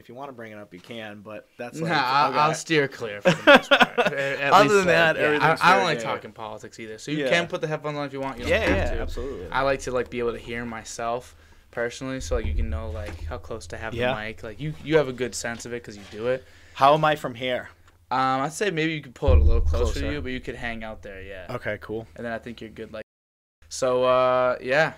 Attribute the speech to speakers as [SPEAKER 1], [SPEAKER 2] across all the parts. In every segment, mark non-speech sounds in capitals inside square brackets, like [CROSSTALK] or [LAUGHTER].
[SPEAKER 1] If you want to bring it up, you can. But that's like,
[SPEAKER 2] Nah, I'll. I'll steer clear for the [LAUGHS] most part.
[SPEAKER 1] Other
[SPEAKER 2] least
[SPEAKER 1] than that,
[SPEAKER 2] yeah, I, I don't like talking politics either. So you can put the headphones on if you want. You
[SPEAKER 1] yeah, yeah,
[SPEAKER 2] to.
[SPEAKER 1] absolutely.
[SPEAKER 2] I like to like be able to hear myself personally, so like you can know like how close to have the mic. Like you, you have a good sense of it because you do it.
[SPEAKER 1] How am I from here?
[SPEAKER 2] Um, I'd say maybe you could pull it a little closer,
[SPEAKER 1] Closer.
[SPEAKER 2] to you, but you could hang out there, yeah.
[SPEAKER 1] Okay, cool.
[SPEAKER 2] And then I think you're good. Like, so uh, yeah,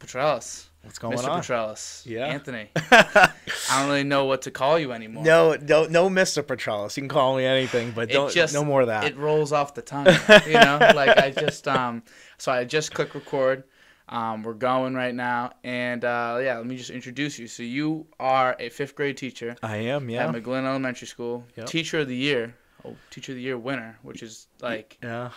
[SPEAKER 2] Petrelis,
[SPEAKER 1] What's going
[SPEAKER 2] Mr.
[SPEAKER 1] on?
[SPEAKER 2] Petrelis,
[SPEAKER 1] Yeah.
[SPEAKER 2] Anthony. [LAUGHS] I don't really know what to call you anymore.
[SPEAKER 1] no, no, no, Mr. Petrelis. You can call me anything, but don't
[SPEAKER 2] just-
[SPEAKER 1] no more of that.
[SPEAKER 2] it rolls off the tongue you know [LAUGHS] like i just um so i just click record um we're going right now and uh yeah let me just introduce you so you are a fifth grade teacher
[SPEAKER 1] I am, yeah.
[SPEAKER 2] at mcglynn elementary school
[SPEAKER 1] Yep.
[SPEAKER 2] teacher of the year oh teacher of the year winner which is like
[SPEAKER 1] yeah.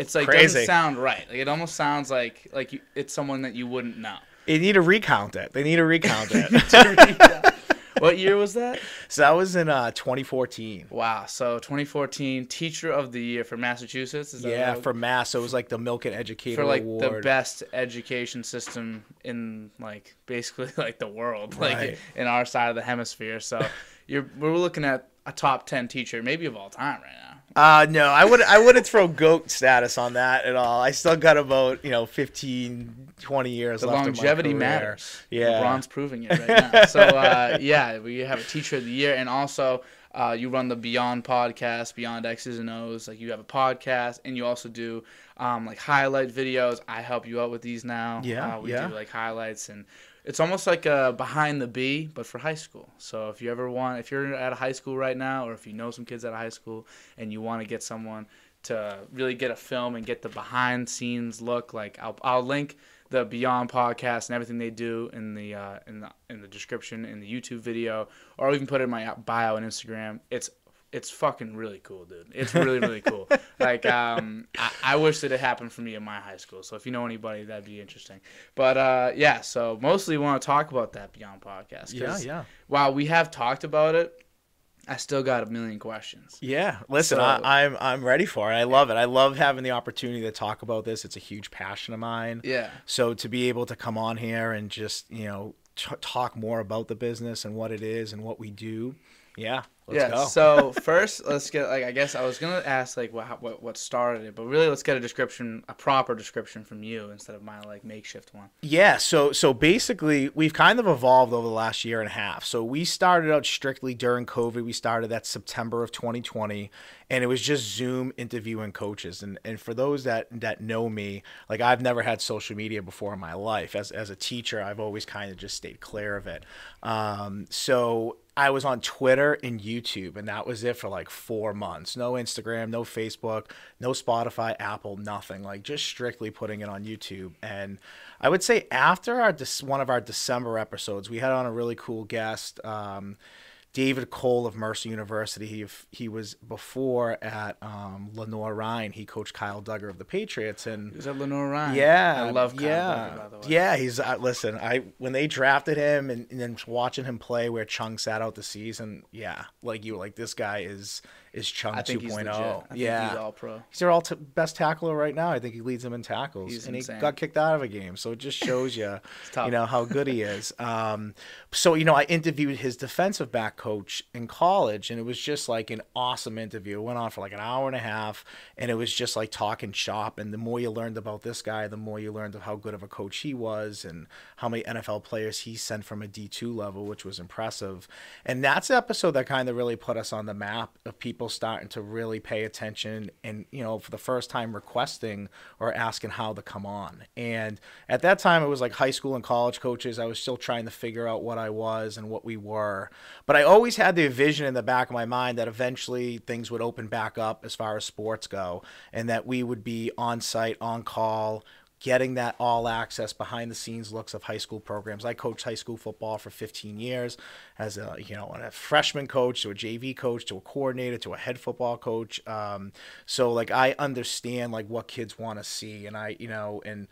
[SPEAKER 2] It's like
[SPEAKER 1] Crazy.
[SPEAKER 2] doesn't sound right like it almost sounds like like you, it's someone that you wouldn't know
[SPEAKER 1] They need to recount it. They need to recount it. [LAUGHS]
[SPEAKER 2] what year was that [LAUGHS]
[SPEAKER 1] so that was in uh 2014.
[SPEAKER 2] wow so 2014 teacher of the year for massachusetts is that
[SPEAKER 1] Yeah, for Mass, so it was like the Milken Educator
[SPEAKER 2] for like
[SPEAKER 1] Award.
[SPEAKER 2] the best education system in like basically [LAUGHS] like the world, like
[SPEAKER 1] Right.
[SPEAKER 2] in our side of the hemisphere. So you're we're looking at a top ten teacher, maybe of all time right now.
[SPEAKER 1] Uh no, I would I wouldn't throw goat status on that at all. I still got about, you know, 15 20 years
[SPEAKER 2] The
[SPEAKER 1] left
[SPEAKER 2] longevity matters.
[SPEAKER 1] Yeah.
[SPEAKER 2] LeBron's proving it right [LAUGHS] now. So uh, yeah, we have a teacher of the year, and also uh, you run the Beyond podcast, Beyond X's and O's. Like you have a podcast, and you also do um, like highlight videos. I help you out with these now.
[SPEAKER 1] Yeah,
[SPEAKER 2] uh, we
[SPEAKER 1] yeah.
[SPEAKER 2] do like highlights, and it's almost like a behind the B, but for high school. So if you ever want, if you're at a high school right now, or if you know some kids at a high school, and you want to get someone to really get a film and get the behind scenes look, like I'll I'll link the Beyond podcast and everything they do in the uh, in the in the description in the YouTube video, or I'll even put it in my bio on Instagram. It's it's fucking really cool, dude. It's really really cool. [LAUGHS] Like um, I, I wish that it happened for me in my high school. So if you know anybody, that'd be interesting. But uh, yeah, so mostly want to talk about that Beyond Podcast.
[SPEAKER 1] Yeah, yeah.
[SPEAKER 2] While we have talked about it, I still got a million questions.
[SPEAKER 1] Yeah, listen,
[SPEAKER 2] So-
[SPEAKER 1] I, I'm I'm ready for it. I love it. I love having the opportunity to talk about this. It's a huge passion of mine.
[SPEAKER 2] Yeah.
[SPEAKER 1] So to be able to come on here and just you know t- talk more about the business and what it is and what we do, yeah, let's
[SPEAKER 2] yeah.
[SPEAKER 1] go.
[SPEAKER 2] So [LAUGHS] first, let's get like I guess I was gonna ask like what what what started it, but really let's get a description, a proper description from you instead of my like makeshift one.
[SPEAKER 1] Yeah, so so basically we've kind of evolved over the last year and a half. So we started out strictly during COVID. We started that September of 2020 and it was just Zoom interviewing coaches. And and for those that that know me, like I've never had social media before in my life. As as a teacher, I've always kind of just stayed clear of it. Um, so I was on Twitter and YouTube, and that was it for like four months. No Instagram, no Facebook, no Spotify, Apple, nothing. Like just strictly putting it on YouTube. And I would say after our one of our December episodes, we had on a really cool guest. Um, David Cole of Mercer University. He he was before at um, Lenoir-Rhyne. He coached Kyle Dugger of the Patriots, and
[SPEAKER 2] Is that Lenoir-Rhyne?
[SPEAKER 1] yeah,
[SPEAKER 2] I love Kyle
[SPEAKER 1] yeah,
[SPEAKER 2] Dugger, by the way.
[SPEAKER 1] yeah. He's uh, listen. I when they drafted him and, and then watching him play where Chung sat out the season. Yeah, like you, like this guy is is Chung
[SPEAKER 2] I
[SPEAKER 1] 2.0.
[SPEAKER 2] he's think
[SPEAKER 1] yeah,
[SPEAKER 2] he's all pro.
[SPEAKER 1] He's their all t- best tackler right now. I think he leads them in tackles,
[SPEAKER 2] He's
[SPEAKER 1] and
[SPEAKER 2] insane.
[SPEAKER 1] he got kicked out of a game. So it just shows you, [LAUGHS] you know, how good he is. Um, so you know, I interviewed his defensive back coach in college, and it was just like an awesome interview. It went on for like an hour and a half, and it was just like talking shop. And the more you learned about this guy, the more you learned of how good of a coach he was, and how many NFL players he sent from a D two level, which was impressive. And that's the episode that kind of really put us on the map of people starting to really pay attention and you know for the first time requesting or asking how to come on. And at that time it was like high school and college coaches. I was still trying to figure out what i was and what we were. But i always had the vision in the back of my mind that eventually things would open back up as far as sports go and that we would be on site on call getting that all access behind the scenes looks of high school programs. I coached high school football for 15 years as a you know a freshman coach to a JV coach to a coordinator to a head football coach. Um, so like I understand like what kids want to see, and I you know and.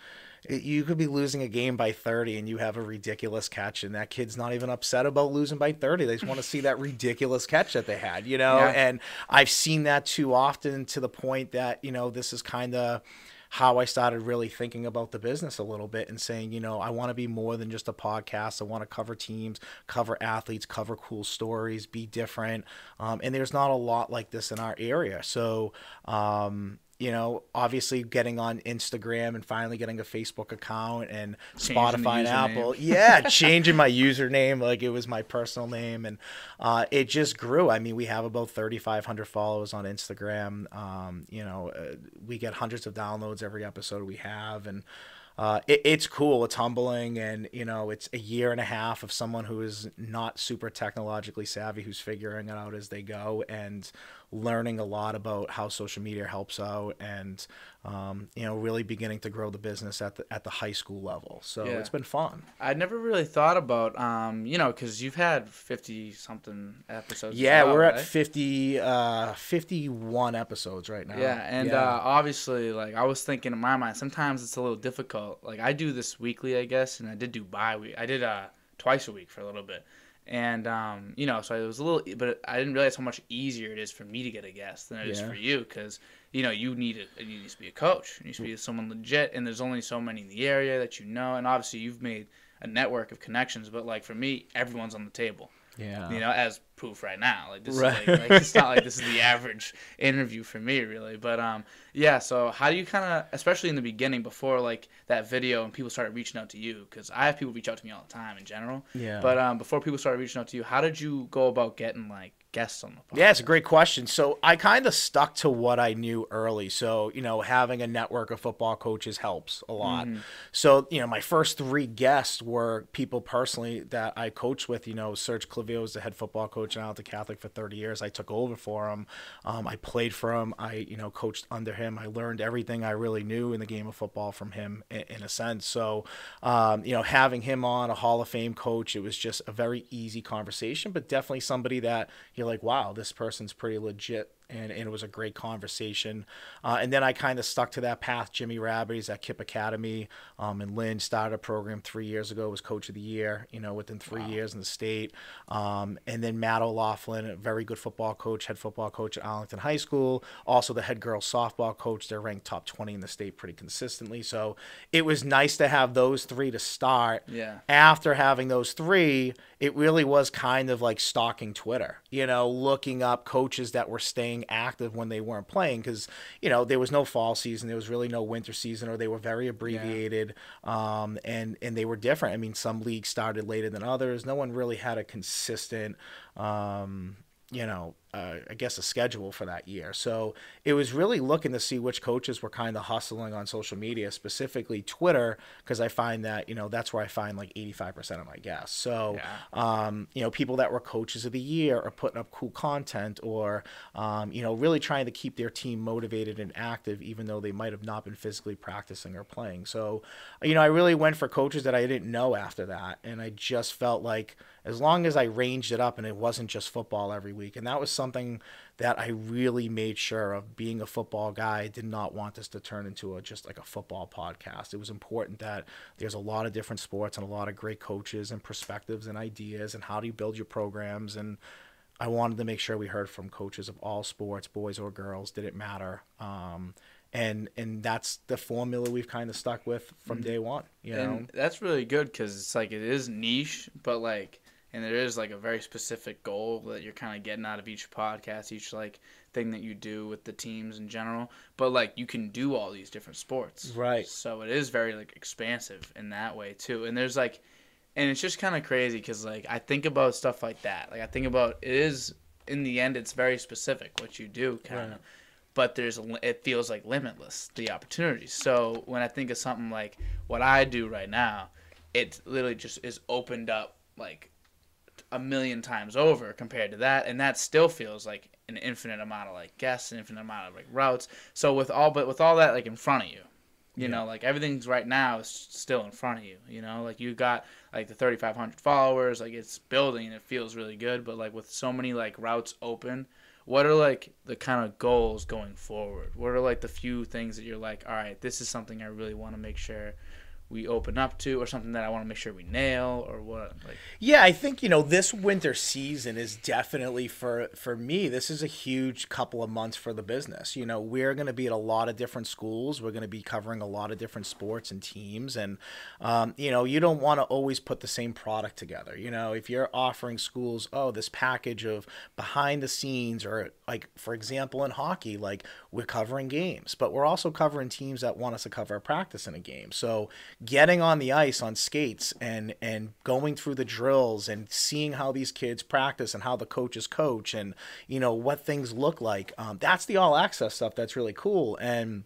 [SPEAKER 1] You could be losing a game by 30 and you have a ridiculous catch, and that kid's not even upset about losing by 30. They just want to see that ridiculous catch that they had, you know?
[SPEAKER 2] Yeah.
[SPEAKER 1] And I've seen that too often to the point that, you know, this is kind of how I started really thinking about the business a little bit and saying, you know, I want to be more than just a podcast. I want to cover teams, cover athletes, cover cool stories, be different. Um, and there's not a lot like this in our area. So, um, you know, obviously getting on Instagram and finally getting a Facebook account and
[SPEAKER 2] Changing
[SPEAKER 1] Spotify and Apple. Yeah, [LAUGHS] changing my username like it was my personal name, and uh, it just grew. I mean, we have about 3,500 followers on Instagram. Um, you know, uh, we get hundreds of downloads every episode we have, and uh, it, it's cool. It's humbling, and you know, it's a year and a half of someone who is not super technologically savvy, who's figuring it out as they go, and learning a lot about how social media helps out, and um, you know, really beginning to grow the business at the at the high school level. So
[SPEAKER 2] Yeah.
[SPEAKER 1] it's been fun.
[SPEAKER 2] I never really thought about, um, you know, because you've had fifty something episodes.
[SPEAKER 1] Yeah,
[SPEAKER 2] well,
[SPEAKER 1] we're at
[SPEAKER 2] right?
[SPEAKER 1] 50, uh, 51 episodes right now.
[SPEAKER 2] Yeah, and
[SPEAKER 1] Yeah.
[SPEAKER 2] Uh, obviously, like I was thinking in my mind, sometimes it's a little difficult. Like I do this weekly, I guess, and I did do bi week. I did uh twice a week for a little bit, and um, you know, so it was a little, but I didn't realize how much easier it is for me to get a guest than it is
[SPEAKER 1] Yeah.
[SPEAKER 2] for you, because you know you need it. You need to be a coach. You need to be someone legit, and there's only so many in the area that you know, and obviously you've made a network of connections. But like for me, everyone's on the table
[SPEAKER 1] yeah.
[SPEAKER 2] you know, as proof right now. Like this
[SPEAKER 1] Right.
[SPEAKER 2] is like, like it's not like this is the [LAUGHS] average interview for me really, but um yeah, so how do you kind of especially in the beginning before like that video and people started reaching out to you cuz I have people reach out to me all the time in general.
[SPEAKER 1] Yeah.
[SPEAKER 2] But um before people started reaching out to you, how did you go about getting like guests on the podcast?
[SPEAKER 1] Yeah, it's a great question. So I kind of stuck to what I knew early. So, you know, having a network of football coaches helps a lot.
[SPEAKER 2] Mm-hmm.
[SPEAKER 1] So, you know, my first three guests were people personally that I coached with. You know, Serge Clavier was the head football coach in Arlington Catholic for 30 years. I took over for him. Um, I played for him. I, you know, coached under him. I learned everything I really knew in the game of football from him in, in a sense. So, um, you know, having him on, a Hall of Fame coach, it was just a very easy conversation, but definitely somebody that you're like, wow, this person's pretty legit. And, and it was a great conversation. Uh, and then I kind of stuck to that path. Jimmy Rabbits at KIPP Academy um, and Lynn started a program three years ago, was coach of the year, you know, within three years in the state. Um, and then Matt O'Laughlin, a very good football coach, head football coach at Arlington High School, also the head girls softball coach. They're ranked top 20 in the state pretty consistently. So it was nice to have those three to start
[SPEAKER 2] Yeah.
[SPEAKER 1] after having those three, it really was kind of like stalking Twitter, you know, looking up coaches that were staying active when they weren't playing because, you know, there was no fall season, there was really no winter season, or they were very abbreviated um, and, and they were different. I mean, some leagues started later than others. No one really had a consistent, um, you know, uh, I guess a schedule for that year. So it was really looking to see which coaches were kind of hustling on social media, specifically Twitter, because I find that, you know, that's where I find like 85% of my guests. So, um, you know, people that were coaches of the year are putting up cool content or, um, you know, really trying to keep their team motivated and active, even though they might have not been physically practicing or playing. So, you know, I really went for coaches that I didn't know after that. And I just felt like as long as I ranged it up and it wasn't just football every week, and that was something that I really made sure of being a football guy. I did not want this to turn into a just like a football podcast. It was important that there's a lot of different sports and a lot of great coaches and perspectives and ideas and how do you build your programs and I wanted to make sure we heard from coaches of all sports, boys or girls, did it matter? Um, and and that's the formula we've kind of stuck with from day one. You know,
[SPEAKER 2] And that's really good because it's like it is niche, but like, and there is like a very specific goal that you're kind of getting out of each podcast, each like thing that you do with the teams in general. But like, you can do all these different sports,
[SPEAKER 1] Right.
[SPEAKER 2] So it is very like expansive in that way too. And there's like, and it's just kind of crazy because like I think about stuff like that. Like I think about it is in the end, it's very specific what you do, kind of
[SPEAKER 1] Right.
[SPEAKER 2] but there's it feels like limitless the opportunities. So when I think of something like what I do right now, it literally just is opened up like a million times over compared to that, and that still feels like an infinite amount of like guests, an infinite amount of like routes. So with all but with all that like in front of you, you know, like everything's right now is still in front of you. You know, like you got like the 3,500 followers, like it's building and it feels really good. But like with so many like routes open, what are like the kind of goals going forward? What are like the few things that you're like, all right, this is something I really want to make sure we open up to, or something that I want to make sure we nail, or what? Like,
[SPEAKER 1] Yeah, I think you know this winter season is definitely for for me. This is a huge couple of months for the business. You know, we're going to be at a lot of different schools. We're going to be covering a lot of different sports and teams, and um, you know, you don't want to always put the same product together. You know, if you're offering schools, oh, this package of behind the scenes, or like for example in hockey, like we're covering games, but we're also covering teams that want us to cover a practice in a game. So getting on the ice on skates and and going through the drills and seeing how these kids practice and how the coaches coach and you know what things look like um, that's the all access stuff that's really cool. And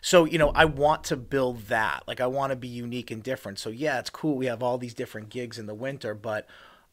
[SPEAKER 1] so you know i want to build that. Like i want to be unique and different. So yeah it's cool we have all these different gigs in the winter but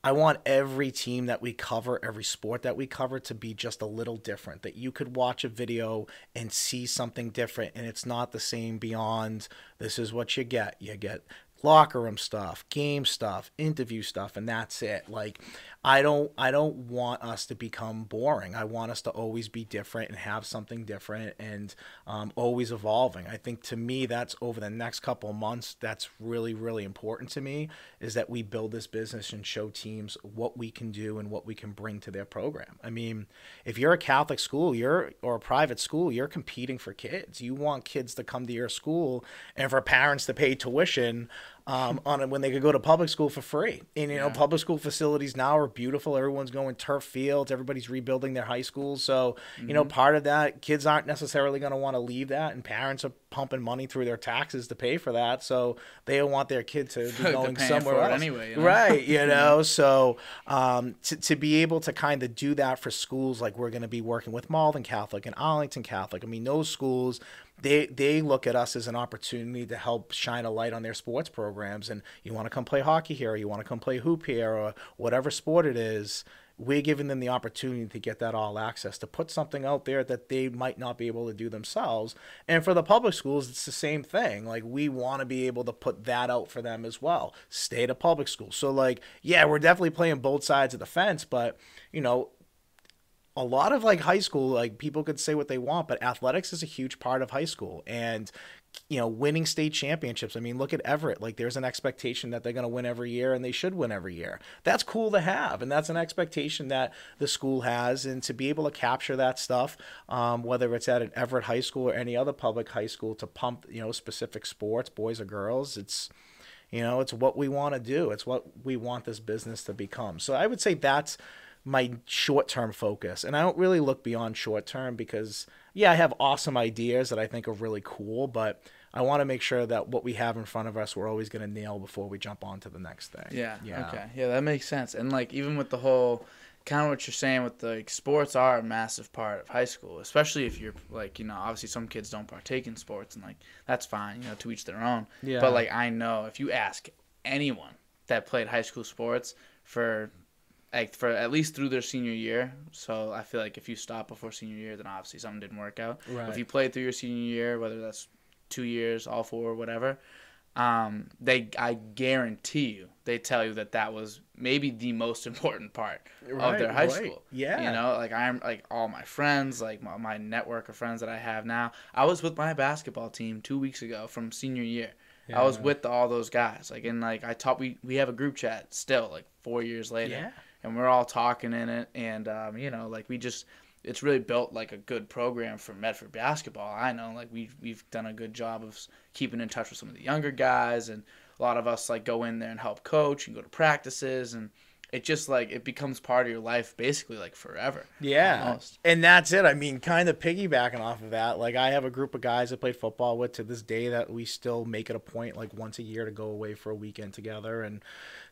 [SPEAKER 1] I want every team that we cover, every sport that we cover to be just a little different. That you could watch a video and see something different, and it's not the same beyond this is what you get. You get locker room stuff, game stuff, interview stuff, and that's it. Like I don't I don't want us to become boring. I want us to always be different and have something different and um, always evolving. I think to me that's over the next couple months that's really really important to me is that we build this business and show teams what we can do and what we can bring to their program. I mean, if you're a Catholic school, you're or a private school, you're competing for kids. You want kids to come to your school and for parents to pay tuition um, on when they could go to public school for free. And you know,
[SPEAKER 2] Yeah.
[SPEAKER 1] public school facilities now are beautiful. Everyone's going turf fields. Everybody's rebuilding their high schools. So you know, part of that, kids aren't necessarily going to want to leave that, and parents are pumping money through their taxes to pay for that. So they don't want their kid to be [LAUGHS] going somewhere else.
[SPEAKER 2] anyway, you know?
[SPEAKER 1] Right? You [LAUGHS] know, so um, to to be able to kind of do that for schools like we're going to be working with Malden Catholic and Arlington Catholic. I mean, those schools they they look at us as an opportunity to help shine a light on their sports programs. And you want to come play hockey here or you want to come play hoop here or whatever sport it is we're giving them the opportunity to get that all access to put something out there that they might not be able to do themselves. And for the public schools it's the same thing. Like we want to be able to put that out for them as well. Stay to public school so like yeah we're definitely playing both sides of the fence but you know a lot of like high school like people could say what they want but athletics is a huge part of high school and you know winning state championships i mean look at everett like there's an expectation that they're going to win every year and they should win every year that's cool to have and that's an expectation that the school has and to be able to capture that stuff um, whether it's at an everett high school or any other public high school to pump you know specific sports boys or girls it's you know, it's what we want to do. It's what we want this business to become. So I would say that's my short term focus. And I don't really look beyond short term because, yeah, I have awesome ideas that I think are really cool, but I want to make sure that what we have in front of us, we're always going to nail before we jump on to the next thing.
[SPEAKER 2] Yeah.
[SPEAKER 1] Yeah.
[SPEAKER 2] Okay. Yeah, that makes sense. And like even with the whole kind of what you're saying with the like, sports are a massive part of high school, especially if you're like, you know, obviously some kids don't partake in sports and like that's fine, you know, to each their own.
[SPEAKER 1] Yeah.
[SPEAKER 2] But like I know if you ask anyone that played high school sports for like for at least through their senior year. So I feel like if you stop before senior year, then obviously something didn't work out.
[SPEAKER 1] Right.
[SPEAKER 2] If you played through your senior year, whether that's two years, all four, whatever, um, they I guarantee you they tell you that that was maybe the most [LAUGHS] important part of their
[SPEAKER 1] Right,
[SPEAKER 2] high
[SPEAKER 1] right.
[SPEAKER 2] school.
[SPEAKER 1] Yeah.
[SPEAKER 2] you know, like I'm like all my friends, like my, my network of friends that I have now. I was with my basketball team two weeks ago from senior year. Yeah. I was with all those guys, like and like I taught. We we have a group chat still, like four years later
[SPEAKER 1] Yeah.
[SPEAKER 2] And we're all talking in it and um, you know like we just it's really built like a good program for Medford basketball. I know like we've we've done a good job of keeping in touch with some of the younger guys and a lot of us like go in there and help coach and go to practices and it just like it becomes part of your life basically like forever.
[SPEAKER 1] Yeah.
[SPEAKER 2] Almost.
[SPEAKER 1] And that's it. I mean, kind of piggybacking off of that, like I have a group of guys I played football with to this day that we still make it a point like once a year to go away for a weekend together. And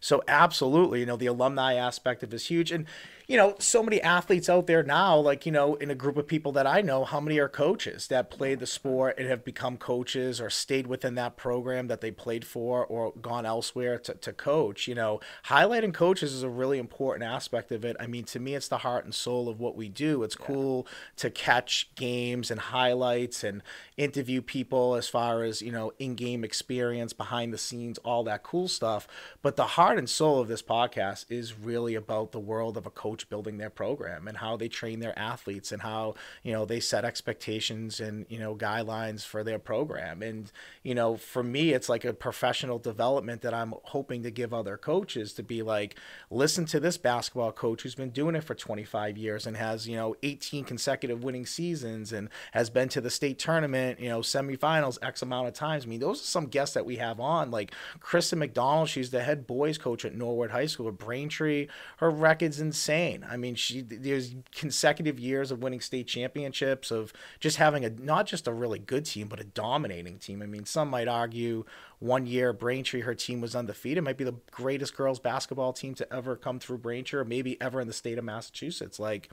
[SPEAKER 1] so absolutely, you know, the alumni aspect of is huge. And, you know, so many athletes out there now, like, you know, in a group of people that I know, how many are coaches that played the sport and have become coaches or stayed within that program that they played for or gone elsewhere to, to coach? You know, highlighting coaches is a really important aspect of it. I mean, to me, it's the heart and soul of what we do. It's cool to catch games and highlights and interview people as far as, you know, in game experience, behind the scenes, all that cool stuff. But the heart and soul of this podcast is really about the world of a coach coach building their program and how they train their athletes and how you know they set expectations and you know guidelines for their program. And you know for me it's like a professional development that i'm hoping to give other coaches to be like listen to this basketball coach who's been doing it for 25 years and has you know 18 consecutive winning seasons and has been to the state tournament you know semifinals x amount of times. I mean those are some guests that we have on like kristen mcdonald. She's the head boys coach at norwood high school at braintree. Her record's insane. I mean she there's consecutive years of winning state championships of just having a not just a really good team but a dominating team. I mean some might argue one year braintree her team was undefeated. It might be the greatest girls basketball team to ever come through braintree or maybe ever in the state of massachusetts. Like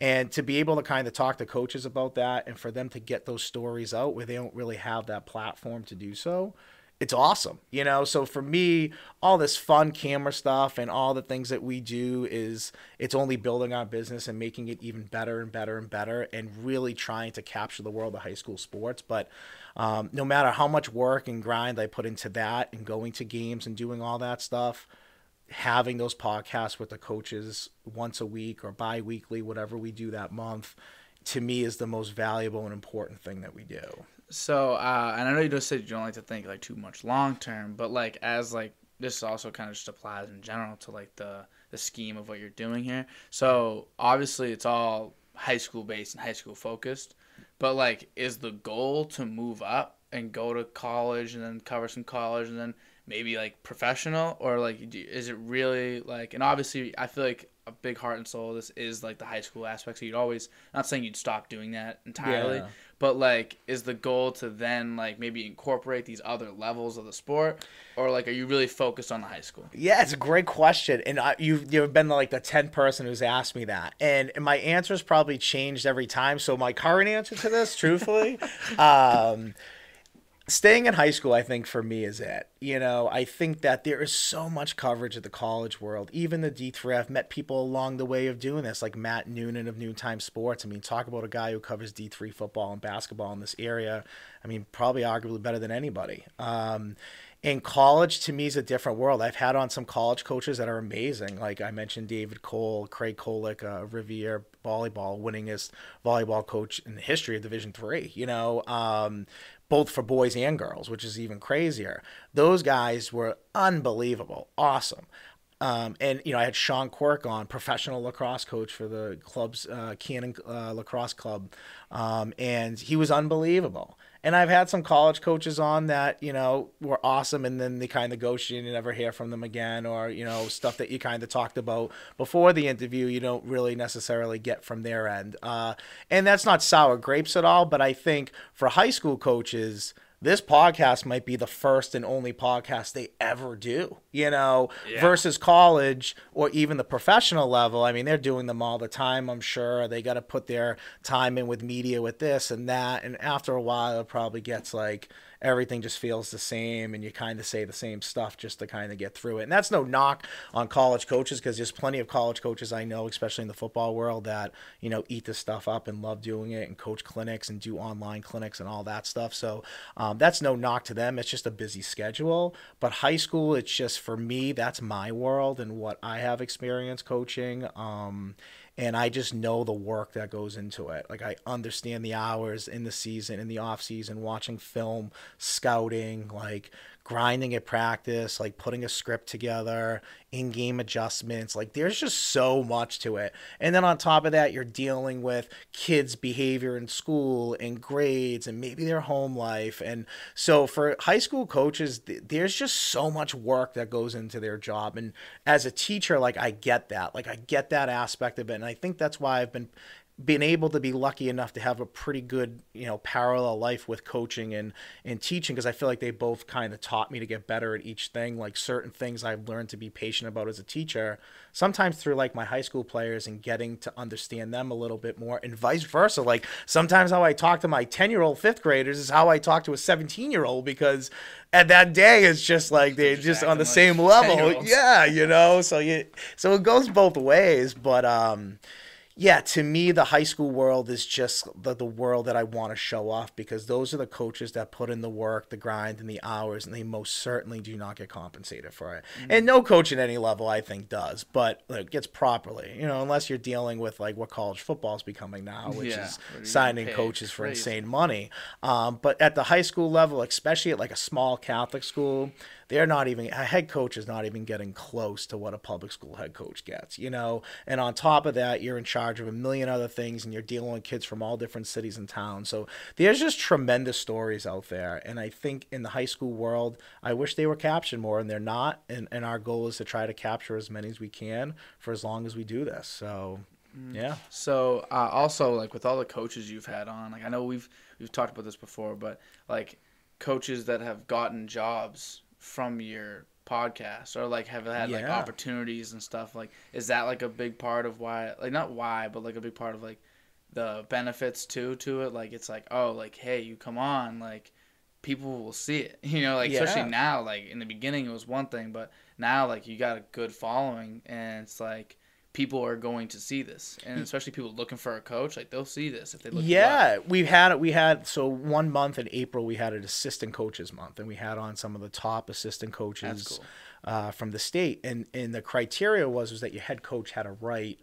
[SPEAKER 1] and to be able to kind of talk to coaches about that and for them to get those stories out where they don't really have that platform to do so it's awesome you know? So for me all this fun camera stuff and all the things that we do is it's only building our business and making it even better and better and better and really trying to capture the world of high school sports. But um, no matter how much work and grind i put into that and going to games and doing all that stuff having those podcasts with the coaches once a week or bi-weekly whatever we do that month to me is the most valuable and important thing that we do
[SPEAKER 2] So, uh, and I know you just said you don't like to think like too much long term, but like as like this also kind of just applies in general to like the the scheme of what you're doing here. So obviously it's all high school based and high school focused, but like is the goal to move up and go to college and then cover some college and then maybe like professional or like do- is it really like and obviously I feel like a big heart and soul this is like the high school aspect so you'd always not saying you'd stop doing that entirely
[SPEAKER 1] Yeah.
[SPEAKER 2] But like is the goal to then like maybe incorporate these other levels of the sport or like are you really focused on the high school
[SPEAKER 1] Yeah, it's a great question, and I, you've you've been like the tenth person who's asked me that, and my answer's probably changed every time. So my current answer to this, truthfully, [LAUGHS] um, staying in high school, I think for me is it. You know, I think that there is so much coverage of the college world, even the D3. I've met people along the way of doing this, like Matt Noonan of Noontime Sports. I mean, talk about a guy who covers D3 football and basketball in this area. I mean, probably arguably better than anybody. Um, in college to me is a different world i've had on some college coaches that are amazing like i mentioned david cole craig kolick uh, rivier volleyball winningest volleyball coach in the history of division three you know um, both for boys and girls which is even crazier. Those guys were unbelievable. Awesome. Um, and you know, I had Sean Quirk on, professional lacrosse coach for the club's uh, Cannon uh, Lacrosse Club, um, and he was unbelievable. And I've had some college coaches on that you know were awesome, and then they kind of ghost you and you never hear from them again, or you know stuff that you kind of talked about before the interview you don't really necessarily get from their end. Uh, and that's not sour grapes at all, but I think for high school coaches this podcast might be the first and only podcast they ever do, you know,
[SPEAKER 2] Yeah.
[SPEAKER 1] versus college or even the professional level. I mean, they're doing them all the time, I'm sure. They got to put their time in with media with this and that. And after a while, it probably gets like everything just feels the same and you kind of say the same stuff just to kind of get through it. And that's no knock on college coaches because there's plenty of college coaches I know, especially in the football world, that, you know, eat this stuff up and love doing it and coach clinics and do online clinics and all that stuff. So um, that's no knock to them. It's just a busy schedule. But high school, it's just for me, that's my world and what I have experience coaching. Um, and I just know the work that goes into it. Like I understand the hours in the season, in the off season, watching film, scouting, like grinding at practice, like putting a script together, in-game adjustments. Like there's just so much to it. And then on top of that, you're dealing with kids' behavior in school and grades and maybe their home life. And so for high school coaches, th- there's just so much work that goes into their job. And as a teacher, like I get that. Like I get that aspect of it. And I think that's why I've been been able to be lucky enough to have a pretty good you know parallel life with coaching and and teaching because i feel like they both kind of taught me to get better at each thing. Like certain things i've learned to be patient about as a teacher sometimes through like my high school players and getting to understand them a little bit more and vice versa. Like sometimes how i talk to my 10 year old fifth graders is how i talk to a 17 year old because at that day it's just like they're
[SPEAKER 2] just
[SPEAKER 1] just on the
[SPEAKER 2] acting
[SPEAKER 1] same
[SPEAKER 2] like
[SPEAKER 1] level yeah you know? So you so it goes both ways but um yeah, to me, the high school world is just the, the world that I want to show off because those are the coaches that put in the work, the grind, and the hours, and they most certainly do not get compensated for it. Mm-hmm. And no coach at any level, I think, does, but like, gets properly, you know, unless you're dealing with like what college football is becoming now, which yeah, is signing coaches for crazy. insane money. Um, but at the high school level, especially at like a small Catholic school, they're not even a head coach is not even getting close to what a public school head coach gets, you know. And on top of that, you're in charge of a million other things, and you're dealing with kids from all different cities and towns. So there's just tremendous stories out there, and I think in the high school world, I wish they were captured more, and they're not. And and our goal is to try to capture as many as we can for as long as we do this. So mm. yeah.
[SPEAKER 2] So uh, also like with all the coaches you've had on, like I know we've we've talked about this before, but like coaches that have gotten jobs from your podcast or like have had like opportunities and stuff like is that like a big part of why like not why but like a big part of like the benefits too to it like it's like oh like hey you come on like people will see it [LAUGHS] you know like yeah. especially now like in the beginning it was one thing but now like you got a good following and it's like people are going to see this, and especially people looking for a coach, like they'll see this if they look.
[SPEAKER 1] Yeah, we had it. we had so one month in April we had an assistant coaches month, and we had on some of the top assistant coaches cool. uh, from the state, and and the criteria was was that your head coach had to write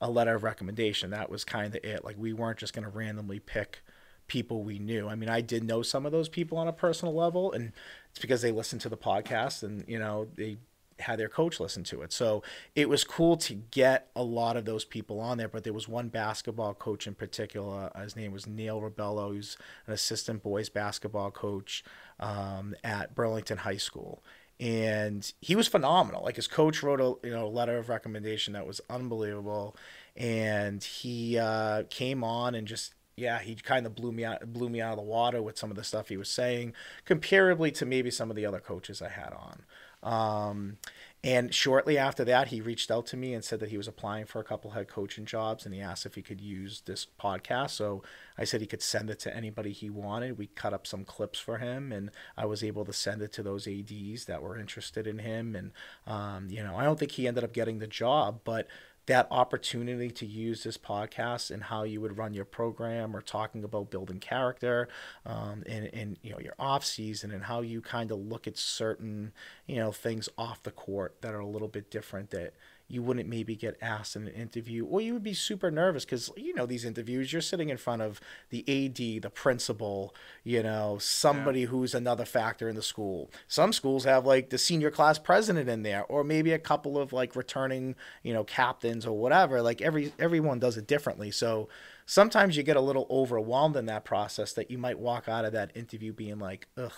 [SPEAKER 1] a letter of recommendation. That was kind of it. Like we weren't just going to randomly pick people we knew. I mean, I did know some of those people on a personal level, and it's because they listened to the podcast and you know they had their coach listen to it. So it was cool to get a lot of those people on there. But there was one basketball coach in particular. His name was Neil Rebello. He's an assistant boys basketball coach um, at Burlington High School. And he was phenomenal. Like his coach wrote a you know letter of recommendation that was unbelievable, and he uh, came on and just yeah, he kind of blew me out blew me out of the water with some of the stuff he was saying, comparably to maybe some of the other coaches I had on. Um, and shortly after that, he reached out to me and said that he was applying for a couple head coaching jobs, and he asked if he could use this podcast. So I said he could send it to anybody he wanted. We cut up some clips for him, and I was able to send it to those ads that were interested in him. And um, you know, I don't think he ended up getting the job, but that opportunity to use this podcast and how you would run your program or talking about building character um, and, and you know your off season and how you kind of look at certain you know things off the court that are a little bit different that you wouldn't maybe get asked in an interview, or you would be super nervous because you know these interviews. You're sitting in front of the AD, the principal, you know, somebody yeah. who's another factor in the school. Some schools have like the senior class president in there, or maybe a couple of like returning, you know, captains or whatever. Like every everyone does it differently, so sometimes you get a little overwhelmed in that process that you might walk out of that interview being like, ugh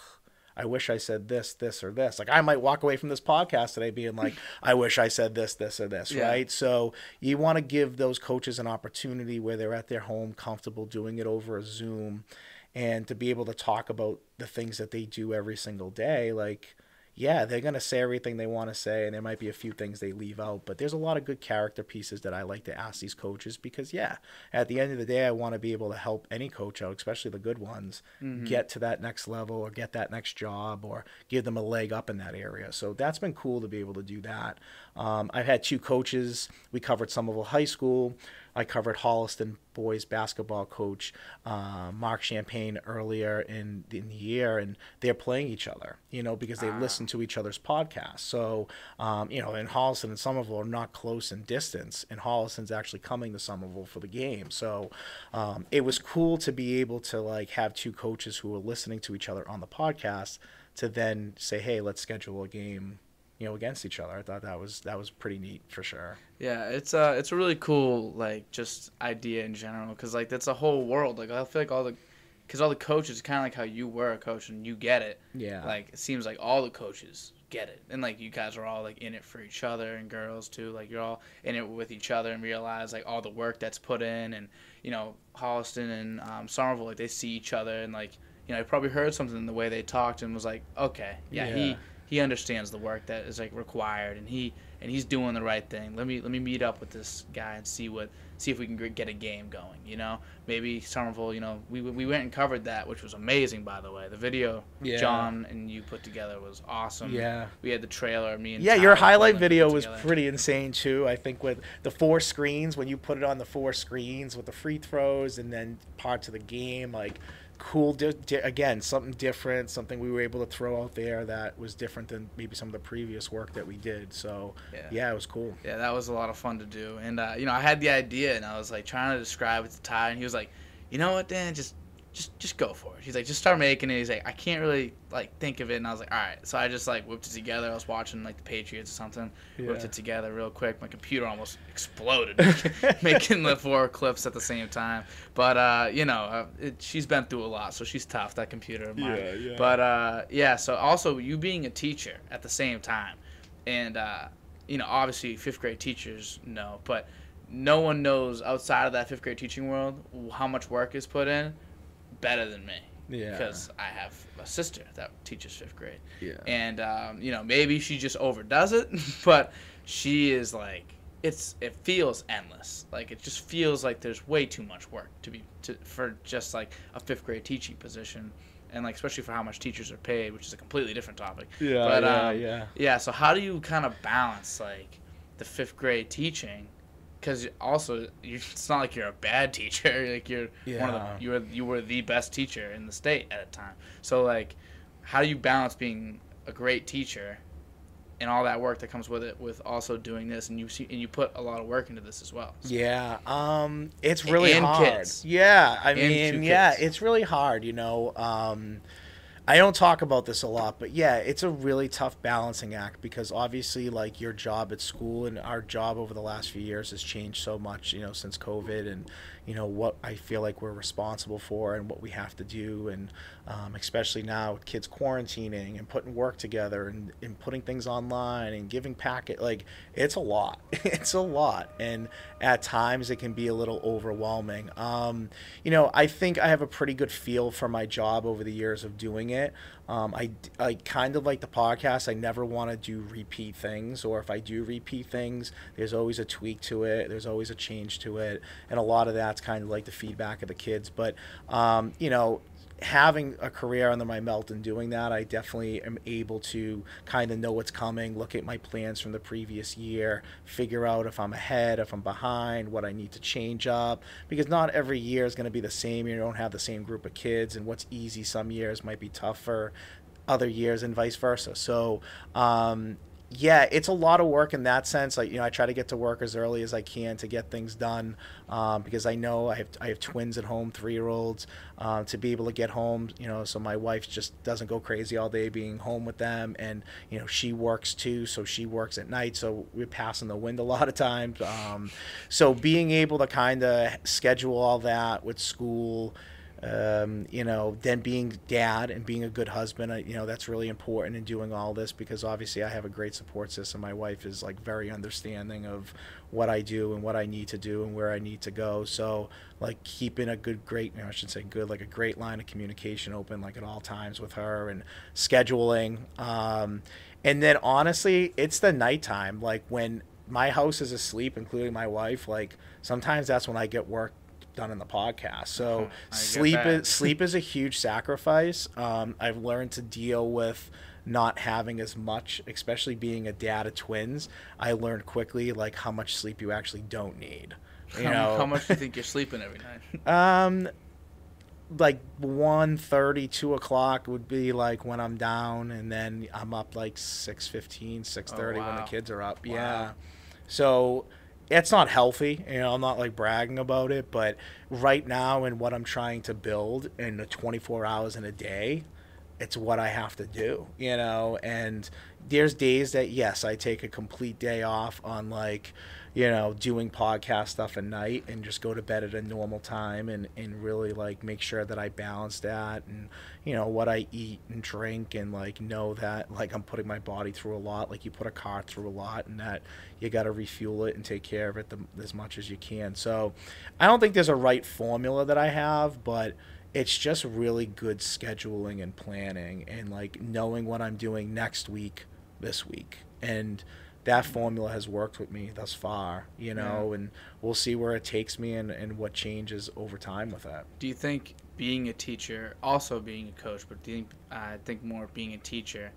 [SPEAKER 1] I wish I said this, this, or this. Like I might walk away from this podcast today being like, [LAUGHS] I wish I said this, this, or this, yeah. right? So you want to give those coaches an opportunity where they're at their home, comfortable doing it over a Zoom, and to be able to talk about the things that they do every single day. Like yeah, they're going to say everything they want to say, and there might be a few things they leave out. But there's a lot of good character pieces that I like to ask these coaches because, yeah, at the end of the day, I want to be able to help any coach out, especially the good ones, mm-hmm. get to that next level or get that next job or give them a leg up in that area. So that's been cool to be able to do that. Um, I've had two coaches. We covered Somerville High School. I covered Holliston boys basketball coach uh, Mark Champagne earlier in, in the year, and they're playing each other, you know, because they ah. listen to each other's podcasts. So, um, you know, in Holliston and Somerville are not close in distance, and Holliston's actually coming to Somerville for the game. So, um, it was cool to be able to like have two coaches who were listening to each other on the podcast to then say, hey, let's schedule a game you know against each other. I thought that was that was pretty neat for sure.
[SPEAKER 2] Yeah, it's uh it's a really cool like just idea in general because like that's a whole world. Like I feel like all the because all the coaches kind of like how you were a coach and you get it.
[SPEAKER 1] Yeah.
[SPEAKER 2] Like it seems like all the coaches get it and like you guys are all like in it for each other and girls too. Like you're all in it with each other and realize like all the work that's put in and you know Holliston and um, Somerville like they see each other and like you know I probably heard something in the way they talked and was like okay yeah, yeah. he he understands the work that is like required and he and he's doing the right thing. Let me let me meet up with this guy and see what see if we can get a game going. You know, maybe Somerville. You know, we we went and covered that, which was amazing, by the way. The video
[SPEAKER 1] Yeah.
[SPEAKER 2] John and you put together was awesome.
[SPEAKER 1] Yeah.
[SPEAKER 2] we had the trailer. Me and
[SPEAKER 1] Yeah, your highlight video was
[SPEAKER 2] together.
[SPEAKER 1] pretty insane too. I think with the four screens, when you put it on the four screens with the free throws and then parts of the game, like cool. Di- di- again, something different, something we were able to throw out there that was different than maybe some of the previous work that we did. So
[SPEAKER 2] Yeah.
[SPEAKER 1] yeah, it was cool.
[SPEAKER 2] Yeah, that was a lot of fun to do. And uh, you know, I had the idea, and I was like trying to describe it to Ty, and he was like, "You know what, Dan? Just, just, just go for it." He's like, "Just start making it." He's like, "I can't really like think of it," and I was like, "All right." So I just like whipped it together. I was watching like the Patriots or something. Whipped it together real quick. My computer almost exploded, [LAUGHS] [LAUGHS] making the four clips at the same time. But uh, you know, uh, it, she's been through a lot, so she's tough. That computer of mine.
[SPEAKER 1] Yeah, yeah.
[SPEAKER 2] But uh, yeah. So also you being a teacher at the same time, and uh, you know, obviously fifth grade teachers know, but no one knows outside of that fifth grade teaching world how much work is put in better than me.
[SPEAKER 1] Yeah.
[SPEAKER 2] Because I have a sister that teaches fifth grade.
[SPEAKER 1] Yeah.
[SPEAKER 2] And, um, you know, maybe she just overdoes it, [LAUGHS] but she is like, it's it feels endless. Like it just feels like there's way too much work to be to for just like a fifth grade teaching position, and like especially for how much teachers are paid, which is a completely different topic.
[SPEAKER 1] Yeah,
[SPEAKER 2] But,
[SPEAKER 1] yeah,
[SPEAKER 2] um,
[SPEAKER 1] yeah.
[SPEAKER 2] Yeah. So how do you kind of balance like the fifth grade teaching? Because also, you, it's not like you're a bad teacher. [LAUGHS] Like you're one of
[SPEAKER 1] Yeah.
[SPEAKER 2] the you were you were the best teacher in the state at the time. So like, how do you balance being a great teacher and all that work that comes with it with also doing this and you see and you put a lot of work into this as well. So-
[SPEAKER 1] Yeah, um, it's really
[SPEAKER 2] And
[SPEAKER 1] hard.
[SPEAKER 2] kids.
[SPEAKER 1] Yeah, I
[SPEAKER 2] And
[SPEAKER 1] mean, yeah, it's really hard. You know, um, I don't talk about this a lot, but yeah, it's a really tough balancing act because obviously, like your job at school and our job over the last few years has changed so much. You know, since COVID and you know what I feel like we're responsible for and what we have to do, and um, especially now with kids quarantining and putting work together and, and putting things online and giving packet like it's a lot. [LAUGHS] it's a lot, and at times it can be a little overwhelming. Um, you know, I think I have a pretty good feel for my job over the years of doing it. Um, I, I kind of like the podcast. I never want to do repeat things, or if I do repeat things, there's always a tweak to it. There's always a change to it, and a lot of that's kind of like the feedback of the kids. But um, you know, having a career under my belt and doing that, I definitely am able to kind of know what's coming, look at my plans from the previous year, figure out if I'm ahead, if I'm behind, what I need to change up. Because not every year is going to be the same. You don't have the same group of kids, and what's easy some years might be tougher other years, and vice versa. So, um, yeah, it's a lot of work in that sense. Like you know, I try to get to work as early as I can to get things done um, because I know I have I have twins at home, three year olds. Uh, to be able to get home, you know, so my wife just doesn't go crazy all day being home with them, and you know she works too, so she works at night, so we're passing the wind a lot of times. Um, so being able to kind of schedule all that with school um, you know, then being dad and being a good husband, I, you know, that's really important in doing all this because obviously I have a great support system. My wife is like very understanding of what I do and what I need to do and where I need to go. So like keeping a good, great, you know, I should say good, like a great line of communication open like at all times with her and scheduling. Um, and then honestly, it's the nighttime, like when my house is asleep, including my wife, like sometimes that's when I get work done in the podcast. So
[SPEAKER 2] Uh-huh.
[SPEAKER 1] Sleep is [LAUGHS] sleep is a huge sacrifice. Um, I've learned to deal with not having as much, especially being a dad of twins. I learned quickly like how much sleep you actually don't need. You
[SPEAKER 2] how,
[SPEAKER 1] know,
[SPEAKER 2] how much do you think you're sleeping every night? [LAUGHS]
[SPEAKER 1] um, like 1.30, 2 o'clock would be like when I'm down, and then I'm up like 6.15, 6.30 when the kids are up.
[SPEAKER 2] Wow.
[SPEAKER 1] Yeah. So it's not healthy. You know, I'm not like bragging about it, but right now and what I'm trying to build in the 24 hours in a day, it's what I have to do, you know, and there's days that yes, I take a complete day off on like, you know, doing podcast stuff at night and just go to bed at a normal time and, and really like make sure that I balance that and, you know, what I eat and drink and like know that like I'm putting my body through a lot, like you put a car through a lot and that you got to refuel it and take care of it the, as much as you can. So I don't think there's a right formula that I have, but it's just really good scheduling and planning and like knowing what I'm doing next week, this week, and that formula has worked with me thus far, you know,
[SPEAKER 2] Yeah.
[SPEAKER 1] and we'll see where it takes me and, and what changes over time with that.
[SPEAKER 2] Do you think being a teacher, also being a coach, but do you think I think more being a teacher,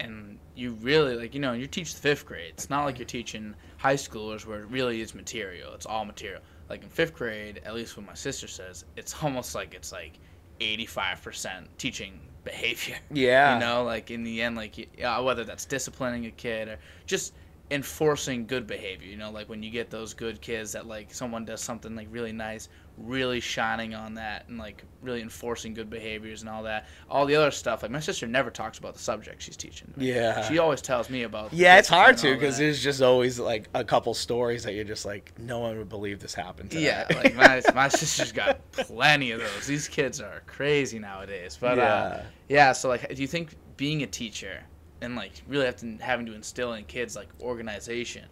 [SPEAKER 2] and you really like you know you teach the fifth grade. It's not like you're teaching high schoolers where it really is material. It's all material. Like in fifth grade, at least what my sister says, it's [LAUGHS] almost like it's like eighty five percent teaching behavior. [LAUGHS]
[SPEAKER 1] Yeah.
[SPEAKER 2] You know, like in the end, like yeah, uh, whether that's disciplining a kid or just enforcing good behavior. You know, like when you get those good kids that like someone does something like really nice, really shining on that and like really enforcing good behaviors and all that. All the other stuff, like my sister never talks about the subject she's teaching.
[SPEAKER 1] Yeah.
[SPEAKER 2] She always tells me about.
[SPEAKER 1] Yeah, it's hard to
[SPEAKER 2] discipline and all
[SPEAKER 1] because there's just always like a couple stories that you're just like, no one would believe this happened. Today.
[SPEAKER 2] Yeah, like my [LAUGHS] my sister's got plenty of those. These kids are crazy nowadays. But uh,
[SPEAKER 1] yeah.
[SPEAKER 2] yeah, so like, do you think being a teacher and like really have to, having to instill in kids like organization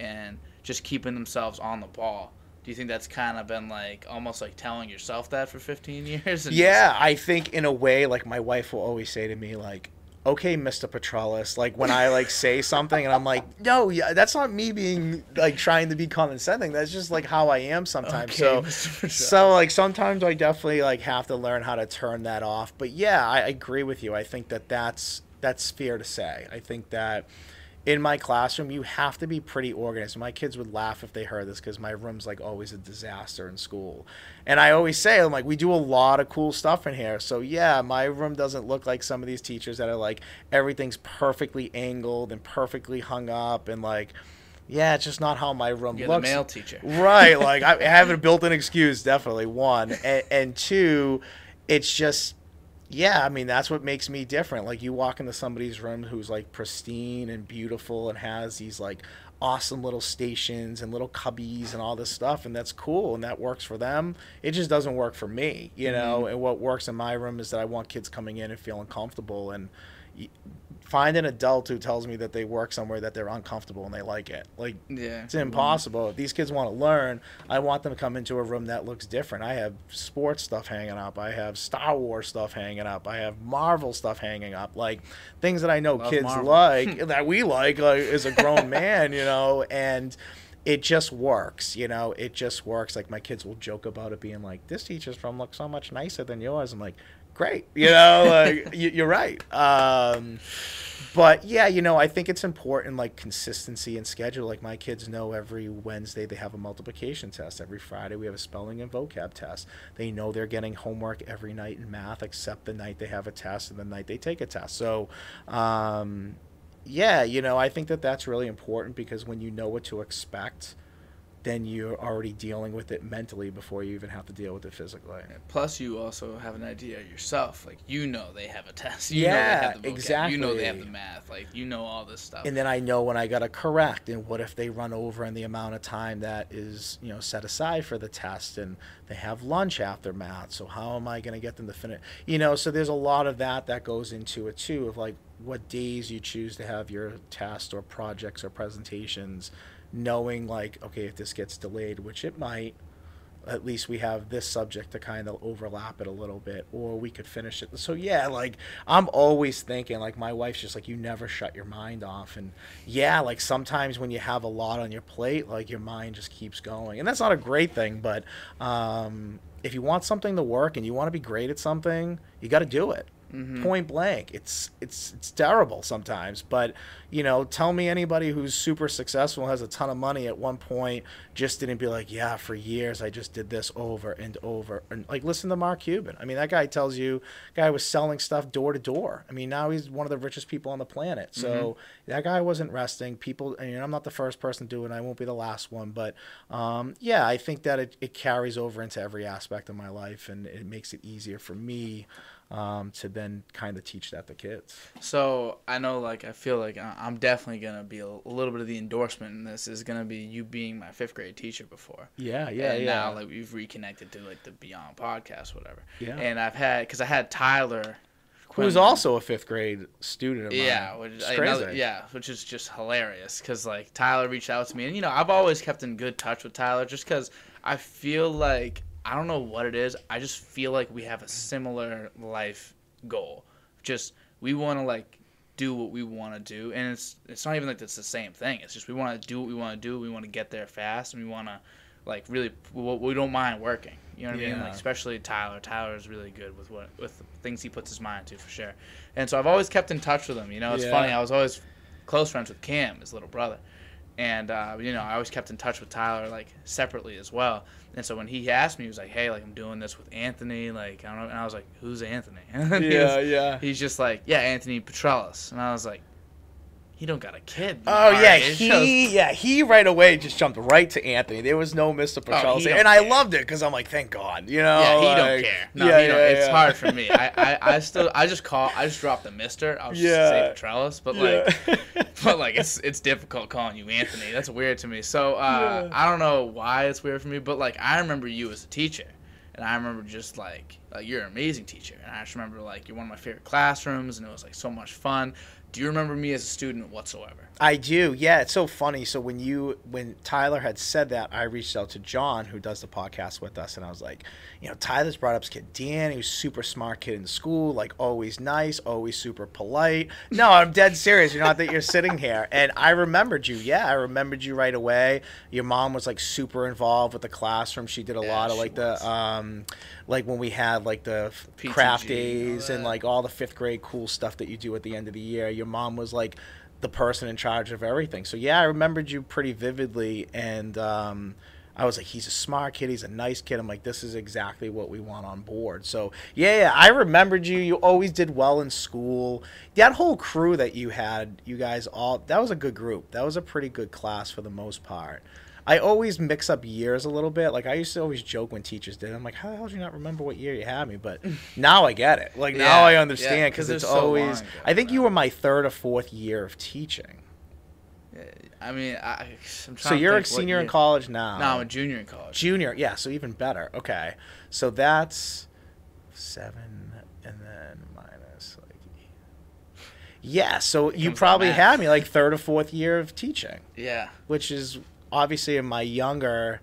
[SPEAKER 2] and just keeping themselves on the ball? Do you think that's kind of been like almost like telling yourself that for 15 [LAUGHS] years?
[SPEAKER 1] Yeah, I think in a way, like my wife will always say to me, like, "Okay, Mr. Petrelis," like when I like say [LAUGHS] something, and I'm like, "No, yeah, that's not me being like trying to be condescending. That's just like how I am sometimes."
[SPEAKER 2] Okay,
[SPEAKER 1] so. [LAUGHS] So like sometimes I definitely like have to learn how to turn that off. But yeah, I, I agree with you. I think that that's that's fair to say. I think that in my classroom, you have to be pretty organized. My kids would laugh if they heard this because my room's like always a disaster in school. And I always say, I'm like, we do a lot of cool stuff in here. So yeah, my room doesn't look like some of these teachers that are like everything's perfectly angled and perfectly hung up and like. Yeah, it's just not how my room
[SPEAKER 2] You're the
[SPEAKER 1] looks.
[SPEAKER 2] male teacher.
[SPEAKER 1] Right. Like I [LAUGHS] have a built-in excuse, definitely one, and, and two, it's just, yeah. I mean, that's what makes me different. Like you walk into somebody's room who's like pristine and beautiful and has these like awesome little stations and little cubbies and all this stuff, and that's cool and that works for them. It just doesn't work for me, you know. Mm-hmm. And what works in my room is that I want kids coming in and feeling comfortable and. Find an adult who tells me that they work somewhere that they're uncomfortable and they like it. Like
[SPEAKER 2] Yeah.
[SPEAKER 1] it's impossible. If these kids want to learn, I want them to come into a room that looks different. I have sports stuff hanging up. I have Star Wars stuff hanging up. I have Marvel stuff hanging up. Like things that I know
[SPEAKER 2] Love
[SPEAKER 1] kids
[SPEAKER 2] Marvel.
[SPEAKER 1] like [LAUGHS] that we like, like as a grown man, you know, and it just works, you know. It just works. Like my kids will joke about it being like, "This teacher's room looks so much nicer than yours." I'm like, "Great," you know. Like [LAUGHS] you, you're right. Um, but yeah, you know, I think it's important like consistency and schedule. Like my kids know every Wednesday they have a multiplication test. Every Friday we have a spelling and vocab test. They know they're getting homework every night in math except the night they have a test and the night they take a test. So, um, yeah, you know, I think that that's really important because when you know what to expect, then you're already dealing with it mentally before you even have to deal with it physically.
[SPEAKER 2] Plus, you also have an idea yourself. Like you know they have a test. [LAUGHS] You know
[SPEAKER 1] Yeah,
[SPEAKER 2] they have the vocab. You know they have the math. Like you know all this stuff.
[SPEAKER 1] and then I know when I got to correct and what if they run over in the amount of time that is you know set aside for the test and they have lunch after math so how am I going to get them to finish you know so there's a lot of that that goes into it too of like what days you choose to have your test or projects or presentations knowing like okay if this gets delayed which it might at least we have this subject to kind of overlap it a little bit or we could finish it. So yeah like i'm always thinking like my wife's just like you never shut your mind off. And yeah like sometimes when you have a lot on your plate like your mind just keeps going. And that's not a great thing but um, if you want something to work and you want to be great at something you got to do it
[SPEAKER 2] Mhm.
[SPEAKER 1] point blank. It's it's it's terrible sometimes but you know tell me anybody who's super successful has a ton of money at one point just didn't be like yeah for years i just did this over and over. And like listen to mark cuban. I mean that guy tells you guy was selling stuff door to door. I mean now he's one of the richest people on the planet. So that guy wasn't resting. People I mean, i'm not the first person to do it and i won't be the last one but um, yeah i think that it, it carries over into every aspect of my life and it makes it easier for me um, to then kind of teach that to kids.
[SPEAKER 2] So I know, like, I feel like I'm definitely gonna be a, a little bit of the endorsement in this is gonna be you being my fifth grade teacher before.
[SPEAKER 1] Yeah, yeah,
[SPEAKER 2] and
[SPEAKER 1] yeah.
[SPEAKER 2] now like we've reconnected to like the Beyond podcast, whatever.
[SPEAKER 1] Yeah.
[SPEAKER 2] And I've had because I had Tyler,
[SPEAKER 1] Who's
[SPEAKER 2] Quinlan-
[SPEAKER 1] also a fifth grade student of mine.
[SPEAKER 2] Yeah, which, another-
[SPEAKER 1] crazy.
[SPEAKER 2] yeah, which is just hilarious because like Tyler reached out to me, and you know I've always kept in good touch with Tyler just because I feel like I don't know what it is. I just feel like we have a similar life goal. Just we want to like do what we want to do, and it's it's not even like it's the same thing. It's just we want to do what we want to do. We want to get there fast, and we want to like really we we don't mind working. You know what I mean? Like especially Tyler. Tyler is really good with what with the things he puts his mind to for sure. And so I've always kept in touch with him. You know, it's
[SPEAKER 1] Yeah.
[SPEAKER 2] funny. I was always close friends with Cam, his little brother, and uh, you know I always kept in touch with Tyler like separately as well. And so when he asked me, he was like, "Hey, like I'm doing this with Anthony." Like I don't know, and I was like, "Who's Anthony?" [LAUGHS]
[SPEAKER 1] Yeah,
[SPEAKER 2] was-
[SPEAKER 1] yeah.
[SPEAKER 2] He's just like, "Yeah, Anthony Petrelis," and I was like, "He don't got a kid."
[SPEAKER 1] Oh yeah,
[SPEAKER 2] age."
[SPEAKER 1] he yeah he right away just jumped right to Anthony. There was no Mr. Petrelli,
[SPEAKER 2] Oh,
[SPEAKER 1] and I
[SPEAKER 2] care.
[SPEAKER 1] loved it because I'm like, thank God, you know.
[SPEAKER 2] Yeah, he don't care. No,
[SPEAKER 1] yeah,
[SPEAKER 2] he don't.
[SPEAKER 1] yeah,
[SPEAKER 2] It's hard for me. I, I, I [LAUGHS] still, I just call, I just drop the Mister. I'll just say Petrelis, but like,
[SPEAKER 1] Yeah. [LAUGHS]
[SPEAKER 2] but like, it's it's difficult calling you Anthony. That's weird to me. So uh,
[SPEAKER 1] Yeah.
[SPEAKER 2] I don't know why it's weird for me, but like, I remember you as a teacher, and I remember just like, like you're an amazing teacher, and I just remember like you're one of my favorite classrooms, and it was like so much fun. Do you remember me as a student whatsoever?
[SPEAKER 1] I do. Yeah, it's so funny. So when you when Tyler had said that, I reached out to John, who does the podcast with us, and I was like, you know, Tyler's brought up his kid Dan. He was super smart kid in school, like always nice, always super polite. No, I'm dead serious. You know, not that you're sitting here, and I remembered you. Yeah, I remembered you right away. Your mom was like super involved with the classroom. She did a
[SPEAKER 2] Yeah,
[SPEAKER 1] lot of like
[SPEAKER 2] was.
[SPEAKER 1] the um, like when we had like the
[SPEAKER 2] PTG
[SPEAKER 1] craft days and like all the fifth grade cool stuff that you do at the end of the year. Your mom was like the person in charge of everything. So yeah, I remembered you pretty vividly, and um, I was like, he's a smart kid, he's a nice kid. I'm like, this is exactly what we want on board. So yeah, yeah, I remembered you. You always did well in school. That whole crew that you had, you guys all, that was a good group. That was a pretty good class for the most part. I always mix up years a little bit. Like I used to always joke when teachers did. I'm like, how the hell do you not remember what year you had me? But [LAUGHS] now I get it. Like now I understand because it's
[SPEAKER 2] it's so
[SPEAKER 1] always.
[SPEAKER 2] ago,
[SPEAKER 1] I think you were my third or fourth year of teaching.
[SPEAKER 2] I mean, I, I'm trying
[SPEAKER 1] So you're a senior in college now.
[SPEAKER 2] No, I'm a junior in college.
[SPEAKER 1] junior. Yeah, so even better. Okay, so that's seven, and then minus like. Yeah, so you probably
[SPEAKER 2] math.
[SPEAKER 1] had me like third or fourth year of teaching.
[SPEAKER 2] Yeah.
[SPEAKER 1] which is obviously in my younger,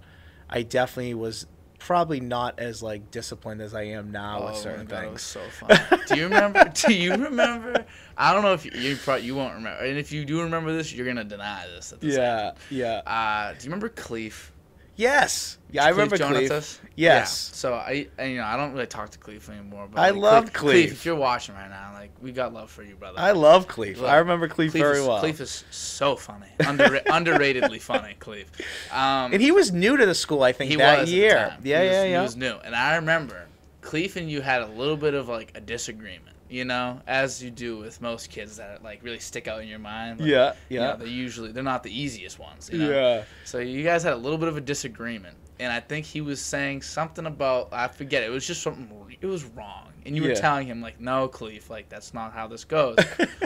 [SPEAKER 1] I definitely was probably not as like disciplined as I am now with
[SPEAKER 2] Oh
[SPEAKER 1] certain
[SPEAKER 2] my God,
[SPEAKER 1] things.
[SPEAKER 2] so [LAUGHS] funny. do you remember? Do you remember? I don't know if you you, probably, you won't remember, and if you do remember this, you're gonna deny this. At the same
[SPEAKER 1] Yeah, yeah.
[SPEAKER 2] Uh, do you remember Cleef?
[SPEAKER 1] Yes. Yeah, I remember Cleve.
[SPEAKER 2] Jonathas?
[SPEAKER 1] Yes.
[SPEAKER 2] Yeah. So I, and, you know, I don't really talk to Cleef anymore. But
[SPEAKER 1] I
[SPEAKER 2] like,
[SPEAKER 1] loved
[SPEAKER 2] Cleef.
[SPEAKER 1] Cleve.
[SPEAKER 2] If you're watching right now, like we got love for you, brother.
[SPEAKER 1] I love Cleve.
[SPEAKER 2] Look,
[SPEAKER 1] I remember Cleve,
[SPEAKER 2] Cleef
[SPEAKER 1] very
[SPEAKER 2] is,
[SPEAKER 1] well.
[SPEAKER 2] Cleef is so funny, Under, [LAUGHS] underratedly funny. Cleef. Um,
[SPEAKER 1] and he was new to the school, I think,
[SPEAKER 2] he
[SPEAKER 1] that
[SPEAKER 2] was at the
[SPEAKER 1] year.
[SPEAKER 2] time.
[SPEAKER 1] Yeah,
[SPEAKER 2] he was,
[SPEAKER 1] yeah,
[SPEAKER 2] He was new, and I remember Cleef and you had a little bit of like a disagreement. You know, as you do with most kids that like really stick out in your mind. Like,
[SPEAKER 1] yeah,
[SPEAKER 2] you
[SPEAKER 1] yeah.
[SPEAKER 2] know, they usually they're not the easiest ones. You know?
[SPEAKER 1] Yeah.
[SPEAKER 2] So you guys had a little bit of a disagreement, and I think he was saying something about I forget. It was just something. It was wrong, and you were telling him like, "No, Cleef, like that's not how this goes."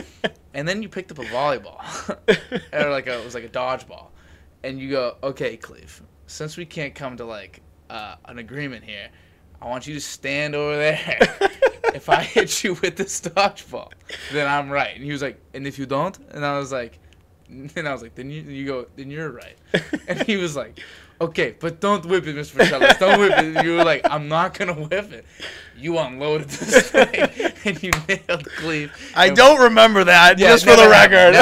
[SPEAKER 2] [LAUGHS] and then you picked up a volleyball, [LAUGHS] or like a, it was like a dodgeball, and you go, "Okay, Cleef, since we can't come to like uh, an agreement here, I want you to stand over there." [LAUGHS] if I hit you with this dodgeball, then I'm right. And he was like, and if you don't, and I was like, [LAUGHS] and I was like, then you, you go, then you're right. [LAUGHS] And he was like, okay, but don't whip it, Mr. Marcellus. Don't whip it. And you were like, I'm not gonna whip it. You unloaded this thing, and you nailed Cleve.
[SPEAKER 1] I don't remember that,
[SPEAKER 2] Yeah,
[SPEAKER 1] just for the record.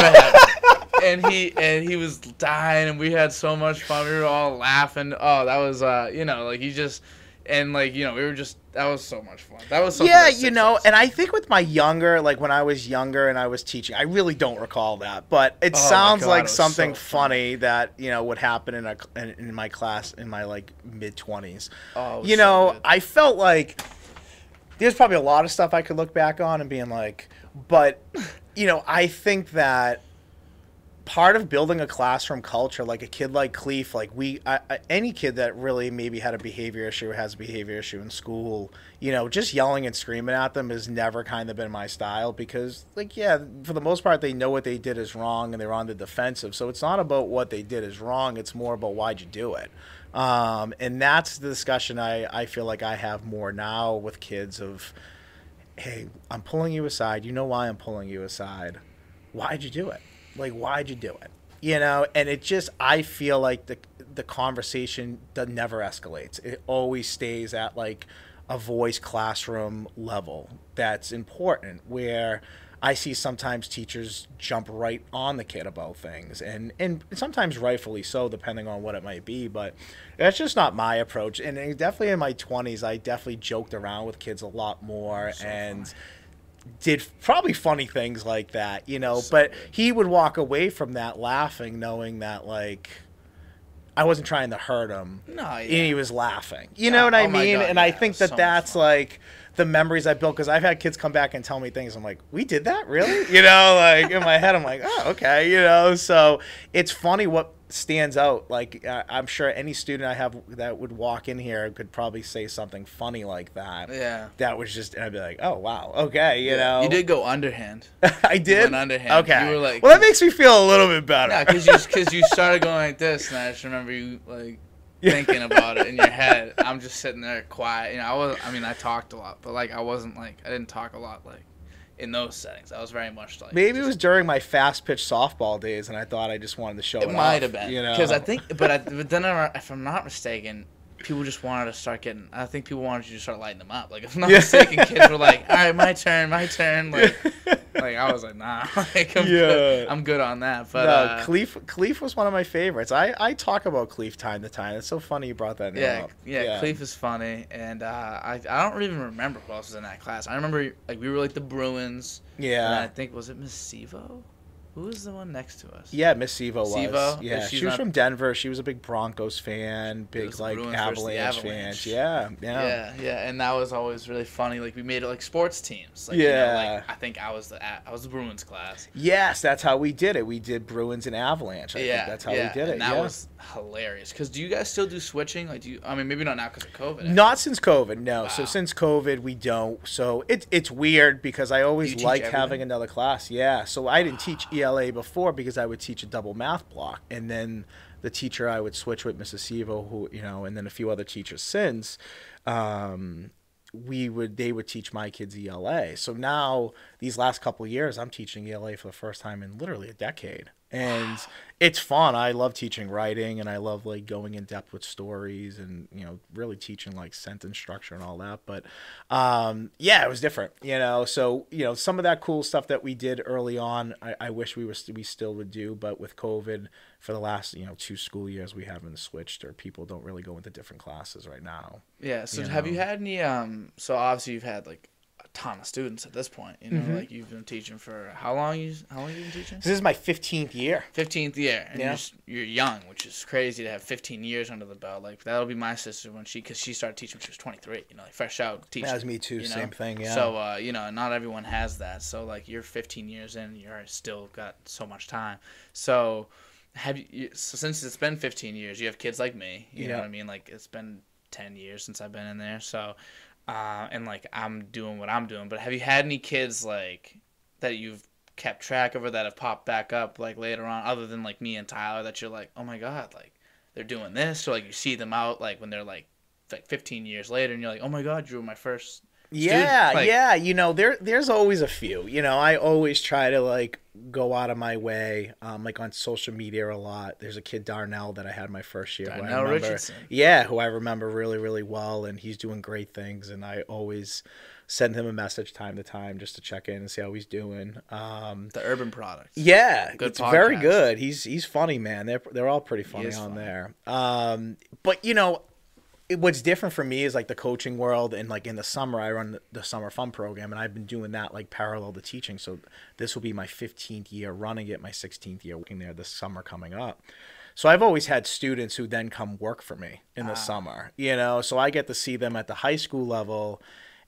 [SPEAKER 2] and he and he was dying, and we had so much fun. We were all laughing. Oh, that was uh, you know, like he just and like you know, we were just that was so much fun. That was
[SPEAKER 1] yeah, you know, and I think with my younger, like when I was younger and I was teaching, I really don't recall that, but it
[SPEAKER 2] Oh
[SPEAKER 1] sounds
[SPEAKER 2] God,
[SPEAKER 1] like
[SPEAKER 2] was
[SPEAKER 1] something
[SPEAKER 2] so
[SPEAKER 1] funny that you know would happen in a in, in my class in my like mid twenties.
[SPEAKER 2] Oh,
[SPEAKER 1] You
[SPEAKER 2] so
[SPEAKER 1] know,
[SPEAKER 2] good.
[SPEAKER 1] I felt like there's probably a lot of stuff I could look back on and being like, but you know, I think that part of building a classroom culture, like a kid like Cleef, like we, I, I, any kid that really maybe had a behavior issue or has a behavior issue in school, you know, just yelling and screaming at them has never kind of been my style because, like, yeah, for the most part, they know what they did is wrong and they're on the defensive. So it's not about what they did is wrong; it's more about why'd you do it. Um, and that's the discussion I, I feel like I have more now with kids of, hey, I'm pulling you aside. You know why I'm pulling you aside. Why'd you do it? Like, why'd you do it? You know, and it just, I feel like the, the conversation that never escalates. It always stays at like a voice classroom level. That's important where I see sometimes teachers jump right on the kid about things, and and sometimes rightfully so, depending on what it might be. But that's just not my approach. And definitely in my twenties, I definitely joked around with kids a lot more, so and. Did probably funny things like that, you know, so but good. he would walk away from that laughing knowing that like I wasn't trying to hurt him.
[SPEAKER 2] No, yeah. and
[SPEAKER 1] he was laughing. You yeah. know what I oh mean? God, and yeah, I think that so that's like the memories I built because I've had kids come back and tell me things. I'm like, we did that, really? You know, like in my head, I'm like, oh, okay, you know. So it's funny what stands out. Like uh, I'm sure any student I have that would walk in here could probably say something funny like that.
[SPEAKER 2] Yeah.
[SPEAKER 1] That was just and I'd be like, oh wow, okay, you yeah. know.
[SPEAKER 2] You did go underhand. [LAUGHS]
[SPEAKER 1] I did.
[SPEAKER 2] underhand.
[SPEAKER 1] Okay.
[SPEAKER 2] You were like,
[SPEAKER 1] well, that makes me feel a little bit better.
[SPEAKER 2] Yeah, because you because you started going like this, and I just remember you like thinking about it in your [LAUGHS] head. I'm just sitting there quiet. You know, I was. I mean, I talked a lot, but like I wasn't like I didn't talk a lot like in those settings. I was very much like
[SPEAKER 1] maybe it was during my fast pitch softball days, and I thought I just wanted to show it.
[SPEAKER 2] It might have
[SPEAKER 1] been,
[SPEAKER 2] you know, because I think, but I, but then if I'm not mistaken, people just wanted to start getting. I think people wanted you to start lighting them up. Like if I'm [LAUGHS] not yeah. mistaken, kids were like, "All right, my turn, my turn." Like, [LAUGHS] like I was like, "Nah, [LAUGHS] like, I'm, yeah. good. I'm good on that." But
[SPEAKER 1] no,
[SPEAKER 2] uh,
[SPEAKER 1] Cleef, Cleef was one of my favorites. I, I talk about Cleef time to time. It's so funny you brought that
[SPEAKER 2] yeah,
[SPEAKER 1] up.
[SPEAKER 2] Yeah, yeah, Cleef is funny, and uh, I I don't even remember who else was in that class. I remember like we were like the Bruins.
[SPEAKER 1] Yeah.
[SPEAKER 2] I think was it Miss Sevo? Who was the one next to us?
[SPEAKER 1] Yeah, Miss Sevo was. Sevo? Yeah, she was not... from Denver. She was a big Broncos fan, big like Avalanche, Avalanche fans. Yeah, yeah,
[SPEAKER 2] yeah, yeah. And that was always really funny. Like we made it like sports teams. Like, yeah, you know, like I think I was the I was the Bruins class.
[SPEAKER 1] Yes, that's how we did it. We did Bruins and Avalanche. I yeah, that's how yeah. we did it.
[SPEAKER 2] And that
[SPEAKER 1] yeah.
[SPEAKER 2] was hilarious. Because do you guys still do switching? Like, do you? I mean, maybe not now because of COVID.
[SPEAKER 1] Not since COVID, no. Wow. So since COVID, we don't. So it's it's weird because I always like having another class. Yeah. So I didn't teach ELA before because I would teach a double math block, and then the teacher I would switch with Mrs. Sevo, who you know, and then a few other teachers since. Um, we would they would teach my kids ELA. So now these last couple years, I'm teaching ELA for the first time in literally a decade and it's fun. I love teaching writing, and I love like going in depth with stories, and you know, really teaching like sentence structure and all that. But um, yeah, it was different, you know. So you know, some of that cool stuff that we did early on, I, I wish we were we still would do, but with COVID for the last you know two school years, we haven't switched, or people don't really go into different classes right now.
[SPEAKER 2] Yeah. So you have know? you had any? Um. So obviously you've had like ton of students at this point. You know, mm-hmm. like you've been teaching for how long? You how long you been teaching?
[SPEAKER 1] This is my fifteenth year.
[SPEAKER 2] Fifteenth year, and yeah. you're, you're young, which is crazy to have fifteen years under the belt. Like that'll be my sister when she, because she started teaching when she was twenty three. You know, like fresh out teaching.
[SPEAKER 1] That was me too.
[SPEAKER 2] You know?
[SPEAKER 1] Same thing. Yeah.
[SPEAKER 2] So uh, you know, not everyone has that. So like you're fifteen years in, you're still got so much time. So have you? So since it's been fifteen years, you have kids like me. You yeah. know what I mean? Like it's been ten years since I've been in there. So uh, and like I'm doing what I'm doing. But have you had any kids like that you've kept track of or that have popped back up like later on, other than like me and Tyler, that you're like, oh my god, like they're doing this, or like you see them out like when they're like like 15 years later, and you're like, oh my god, you were my first
[SPEAKER 1] yeah, like, yeah. You know, there there's always a few. You know, I always try to like go out of my way, um, like on social media a lot. There's a kid Darnell that I had my first year.
[SPEAKER 2] Darnell remember, Richardson.
[SPEAKER 1] Yeah, who I remember really, really well, and he's doing great things. And I always send him a message time to time just to check in and see how he's doing. Um,
[SPEAKER 2] the Urban Products.
[SPEAKER 1] Yeah, good it's podcast. very good. He's he's funny, man. They're they're all pretty funny on funny. there. Um, but you know, it, what's different for me is like the coaching world and like in the summer I run the, the, summer fun program and I've been doing that like parallel to teaching. So this will be my 15th year running it, my 16th year working there this summer coming up. So I've always had students who then come work for me in the ah. summer, you know, so I get to see them at the high school level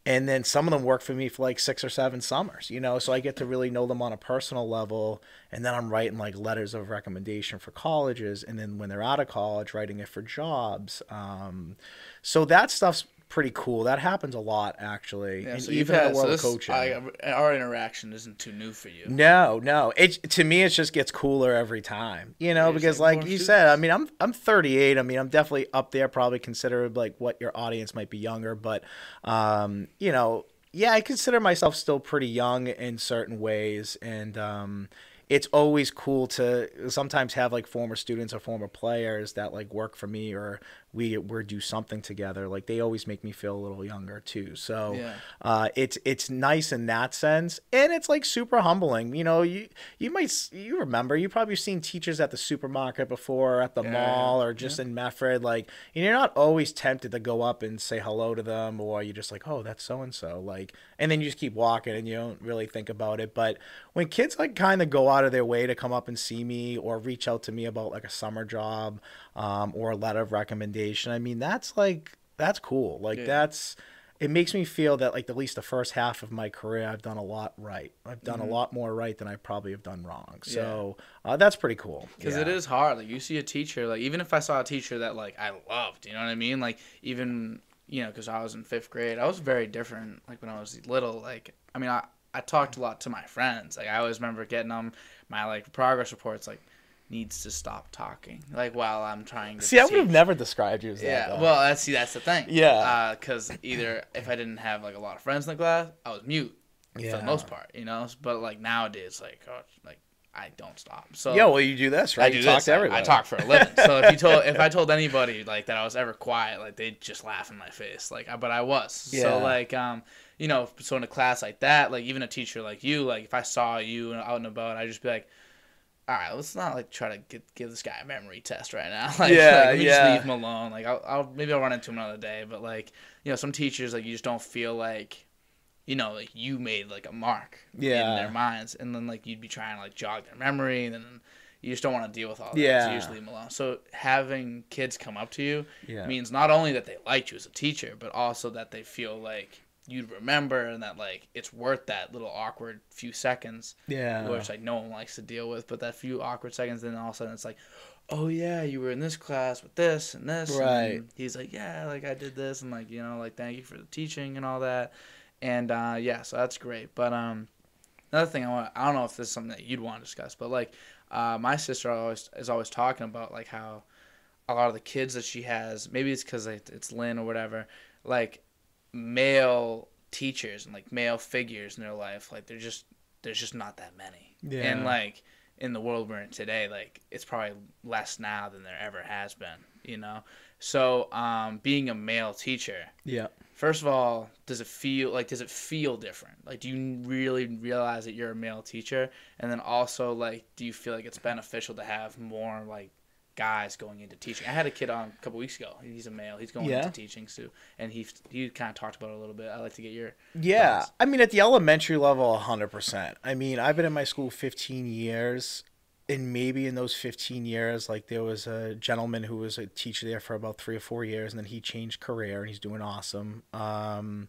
[SPEAKER 1] and then some of them work for me for like six or seven summers you know? So i get to really know them on a personal level and then i'm writing like letters of recommendation for colleges and then when they're out of college writing it for jobs um, so that stuff's pretty cool. That happens a lot actually,
[SPEAKER 2] yeah, so even had, the world so this, coaching. I, our interaction isn't too new for you.
[SPEAKER 1] No, no. It to me it just gets cooler every time. You know, because like you students. said, I mean, I'm I'm 38. I mean, I'm definitely up there, probably considered like what your audience might be younger, but um, you know, yeah, I consider myself still pretty young in certain ways, and um, it's always cool to sometimes have like former students or former players that like work for me or we we do something together. Like they always make me feel a little younger too. So
[SPEAKER 2] Yeah.
[SPEAKER 1] uh, it's it's nice in that sense, and it's like super humbling. You know, you you might you remember you probably seen teachers at the supermarket before, at the
[SPEAKER 2] Yeah,
[SPEAKER 1] mall, or just in Medford. Like and you're not always tempted to go up and say hello to them, or you're just like, oh, that's so and so. Like, and then you just keep walking and you don't really think about it. But when kids like kind of go out of their way to come up and see me or reach out to me about like a summer job um, or a letter of recommendation, I mean, that's like that's cool. Like
[SPEAKER 2] Yeah.
[SPEAKER 1] that's it makes me feel that like at least the first half of my career I've done a lot right. I've done
[SPEAKER 2] Mm-hmm.
[SPEAKER 1] a lot more right than I probably have done wrong. So uh, that's pretty cool.
[SPEAKER 2] because
[SPEAKER 1] Yeah.
[SPEAKER 2] it is hard. Like you see a teacher, like even if I saw a teacher that like I loved, you know what I mean? Like even you know, because I was in fifth grade, I was very different. Like when I was little, like I mean, I I talked a lot to my friends. Like I always remember getting them my like progress reports, like needs to stop talking, like while I'm trying to
[SPEAKER 1] See, I would have never described you as that.
[SPEAKER 2] Yeah, well, that's see, that's the thing.
[SPEAKER 1] Yeah.
[SPEAKER 2] because either if I didn't have like a lot of friends in the class, I was mute for
[SPEAKER 1] Yeah.
[SPEAKER 2] the most part, you know. But like nowadays, like oh, like I don't stop. So
[SPEAKER 1] yeah, well, you do this, right?
[SPEAKER 2] I
[SPEAKER 1] you
[SPEAKER 2] do
[SPEAKER 1] talk
[SPEAKER 2] this.
[SPEAKER 1] to
[SPEAKER 2] I-
[SPEAKER 1] everybody.
[SPEAKER 2] I talk for a living. So if you told if I told [LAUGHS] anybody like that I was ever quiet, like they'd just laugh in my face. Like, but I was.
[SPEAKER 1] Yeah.
[SPEAKER 2] So like um. You know, so in a class like that, like even a teacher like you, like if I saw you out and about, I'd just be like, all right, let's not like try to get, give this guy a memory test right now. [LAUGHS] Like,
[SPEAKER 1] Yeah,
[SPEAKER 2] like, let me
[SPEAKER 1] yeah.
[SPEAKER 2] just leave him alone. Like, I'll, I'll maybe I'll run into him another day. But like, you know, some teachers like you just don't feel like, you know, like you made like a mark
[SPEAKER 1] Yeah.
[SPEAKER 2] in their minds, and then like you'd be trying to like jog their memory, and then you just don't want to deal with all that.
[SPEAKER 1] Yeah.
[SPEAKER 2] So you just leave them alone. So having kids come up to you
[SPEAKER 1] Yeah.
[SPEAKER 2] means not only that they liked you as a teacher, but also that they feel like you'd remember and that like it's worth that little awkward few seconds
[SPEAKER 1] yeah.
[SPEAKER 2] which like no one likes to deal with. But that few awkward seconds, then all of a sudden it's like, oh yeah, you were in this class with this and this. and
[SPEAKER 1] Right.
[SPEAKER 2] he's like, yeah, like I did this, and like you know, like thank you for the teaching and all that. And uh, yeah, so that's great. But um, another thing I want, I don't know if this is something that you'd want to discuss, but like uh, my sister always is always talking about like how a lot of the kids that she has, maybe it's because it's Lynn or whatever, like male teachers and like male figures in their life, like they're just there's just not that many.
[SPEAKER 1] Yeah.
[SPEAKER 2] And like in the world we're in today, like it's probably less now than there ever has been, you know. So, um, being a male teacher,
[SPEAKER 1] yeah.
[SPEAKER 2] first of all, does it feel like does it feel different? Like, do you really realize that you're a male teacher? And then also, like, do you feel like it's beneficial to have more like guys going into teaching? I had a kid on a couple weeks ago. He's a male. He's going
[SPEAKER 1] Yeah.
[SPEAKER 2] into teaching too, and he he kind of talked about it a little bit. I'd like to get your
[SPEAKER 1] Yeah,
[SPEAKER 2] thoughts.
[SPEAKER 1] I mean, at the elementary level, hundred percent. I mean, I've been in my school fifteen years, and maybe in those fifteen years, like there was a gentleman who was a teacher there for about three or four years, and then he changed career, and he's doing awesome. Um,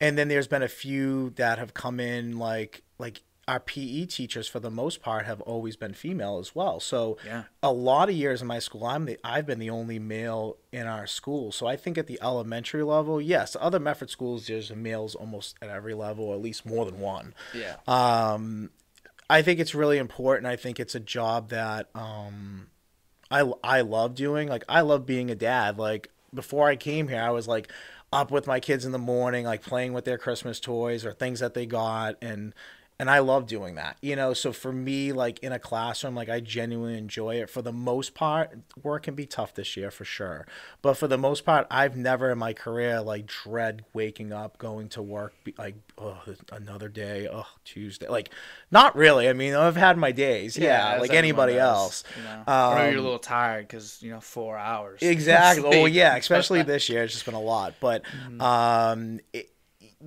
[SPEAKER 1] and then there's been a few that have come in, like like our PE teachers for the most part have always been female as well. So
[SPEAKER 2] Yeah.
[SPEAKER 1] a lot of years in my school, I'm the I've been the only male in our school. So I think at the elementary level, yes, other Medford schools there's males almost at every level, or at least more than one.
[SPEAKER 2] yeah.
[SPEAKER 1] Um, I think it's really important. I think it's a job that um, I I love doing. Like I love being a dad. Like before I came here, I was like up with my kids in the morning, like playing with their Christmas toys or things that they got, and and I love doing that. You know, so for me, like in a classroom, like I genuinely enjoy it. For the most part, work can be tough this year for sure, but for the most part, I've never in my career like dread waking up, going to work, be, like oh another day, oh Tuesday, like not really. I mean, I've had my days, yeah,
[SPEAKER 2] as
[SPEAKER 1] like anybody
[SPEAKER 2] does,
[SPEAKER 1] else.
[SPEAKER 2] You know? or maybe you're a
[SPEAKER 1] Um,
[SPEAKER 2] little tired because you know four hours. [LAUGHS]
[SPEAKER 1] Exactly. Oh
[SPEAKER 2] Sleep.
[SPEAKER 1] yeah, especially this year. It's just been a lot, but um, it,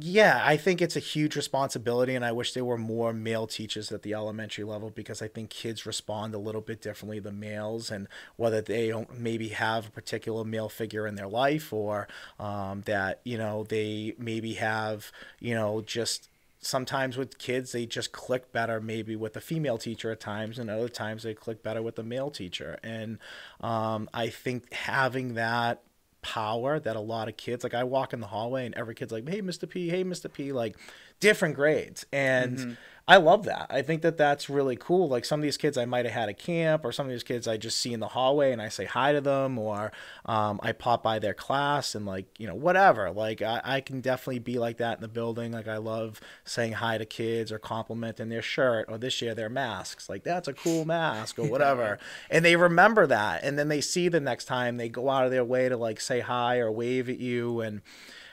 [SPEAKER 1] yeah, I think it's a huge responsibility, and I wish there were more male teachers at the elementary level because I think kids respond a little bit differently than males, and whether they maybe have a particular male figure in their life or um, that you know they maybe have you know just sometimes with kids they just click better maybe with a female teacher at times and other times they click better with a male teacher. And um, i think having that power that a lot of kids like i walk in the hallway and every kid's like hey mr p hey mr p like different grades. And mm-hmm. I love that. I think that that's really cool. Like some of these kids I might have had at camp, or some of these kids I just see in the hallway and I say hi to them, or um, I pop by their class and like you know whatever. Like I, I can definitely be like that in the building. Like I love saying hi to kids or complimenting their shirt or this year their masks. Like that's a cool mask or [LAUGHS] whatever, and they remember that, and then they see the next time they go out of their way to like say hi or wave at you and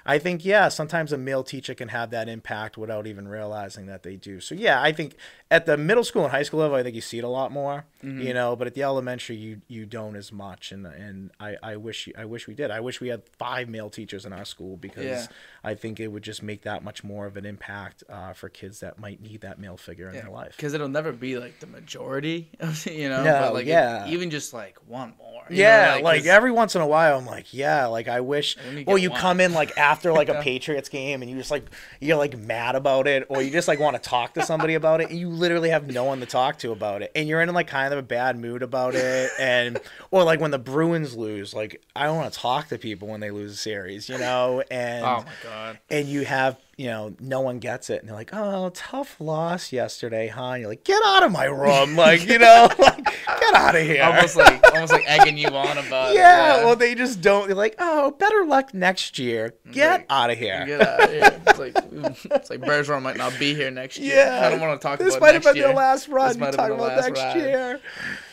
[SPEAKER 1] I think yeah, sometimes a male teacher can have that impact without even realizing that they do. So yeah, I think at the middle school and high school level, I think you see it a lot more,
[SPEAKER 2] Mm-hmm.
[SPEAKER 1] you know. But at the elementary, you you don't as much, and and I I wish I wish we did. I wish we had five male teachers in our school because
[SPEAKER 2] Yeah.
[SPEAKER 1] I think it would just make that much more of an impact uh, for kids that might need that male figure in their life.
[SPEAKER 2] Because it'll never be like the majority, [LAUGHS] of, you know.
[SPEAKER 1] No,
[SPEAKER 2] but like it-
[SPEAKER 1] yeah.
[SPEAKER 2] even just like one more.
[SPEAKER 1] Yeah,
[SPEAKER 2] know,
[SPEAKER 1] like,
[SPEAKER 2] 'cause-
[SPEAKER 1] every once in a while, I'm like, yeah, like I wish.
[SPEAKER 2] And then you
[SPEAKER 1] Or you
[SPEAKER 2] one.
[SPEAKER 1] come in like after [LAUGHS] like a Patriots game, and you just like you're like mad about it, or you just like want to talk to somebody [LAUGHS] about it, and you literally have no one to talk to about it, and you're in like kind of a bad mood about it, and or like when the Bruins lose, like I don't want to talk to people when they lose a series, you know, oh and
[SPEAKER 2] oh my god.
[SPEAKER 1] and you have you know no one gets it and they're like oh tough loss yesterday huh and you're like get out of my room [LAUGHS] like you know [LAUGHS] like get out of here
[SPEAKER 2] Almost like almost like egging you on about it. [LAUGHS]
[SPEAKER 1] yeah, well they just don't they're like oh better luck next year get
[SPEAKER 2] Like,
[SPEAKER 1] out of here
[SPEAKER 2] Get out of here. It's like mm, it's like Bergeron might not be here next year.
[SPEAKER 1] yeah
[SPEAKER 2] I don't want to talk
[SPEAKER 1] this
[SPEAKER 2] about
[SPEAKER 1] might have been
[SPEAKER 2] year.
[SPEAKER 1] the last run
[SPEAKER 2] This might have
[SPEAKER 1] talk
[SPEAKER 2] been the
[SPEAKER 1] about
[SPEAKER 2] last
[SPEAKER 1] next
[SPEAKER 2] ride.
[SPEAKER 1] year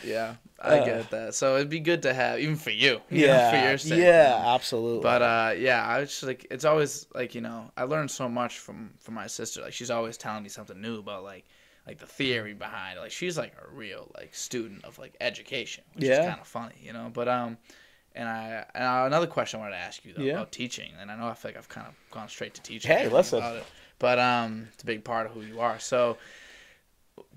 [SPEAKER 2] Yeah, I
[SPEAKER 1] Uh,
[SPEAKER 2] get that. So it'd be good to have, even for you. you know,
[SPEAKER 1] yeah
[SPEAKER 2] for your sake.
[SPEAKER 1] yeah absolutely
[SPEAKER 2] But uh, yeah, I was just like, it's always like you know, I learned so much from from my sister. Like she's always telling me something new about like like the theory behind it. Like she's like a real like student of like education, which
[SPEAKER 1] Yeah.
[SPEAKER 2] is kind of funny, you know. But um, and I and uh, another question I wanted to ask you though
[SPEAKER 1] Yeah.
[SPEAKER 2] about teaching, and I know I feel like I've kind of gone straight to teaching.
[SPEAKER 1] Hey, listen.
[SPEAKER 2] about it. But um, it's a big part of who you are. So.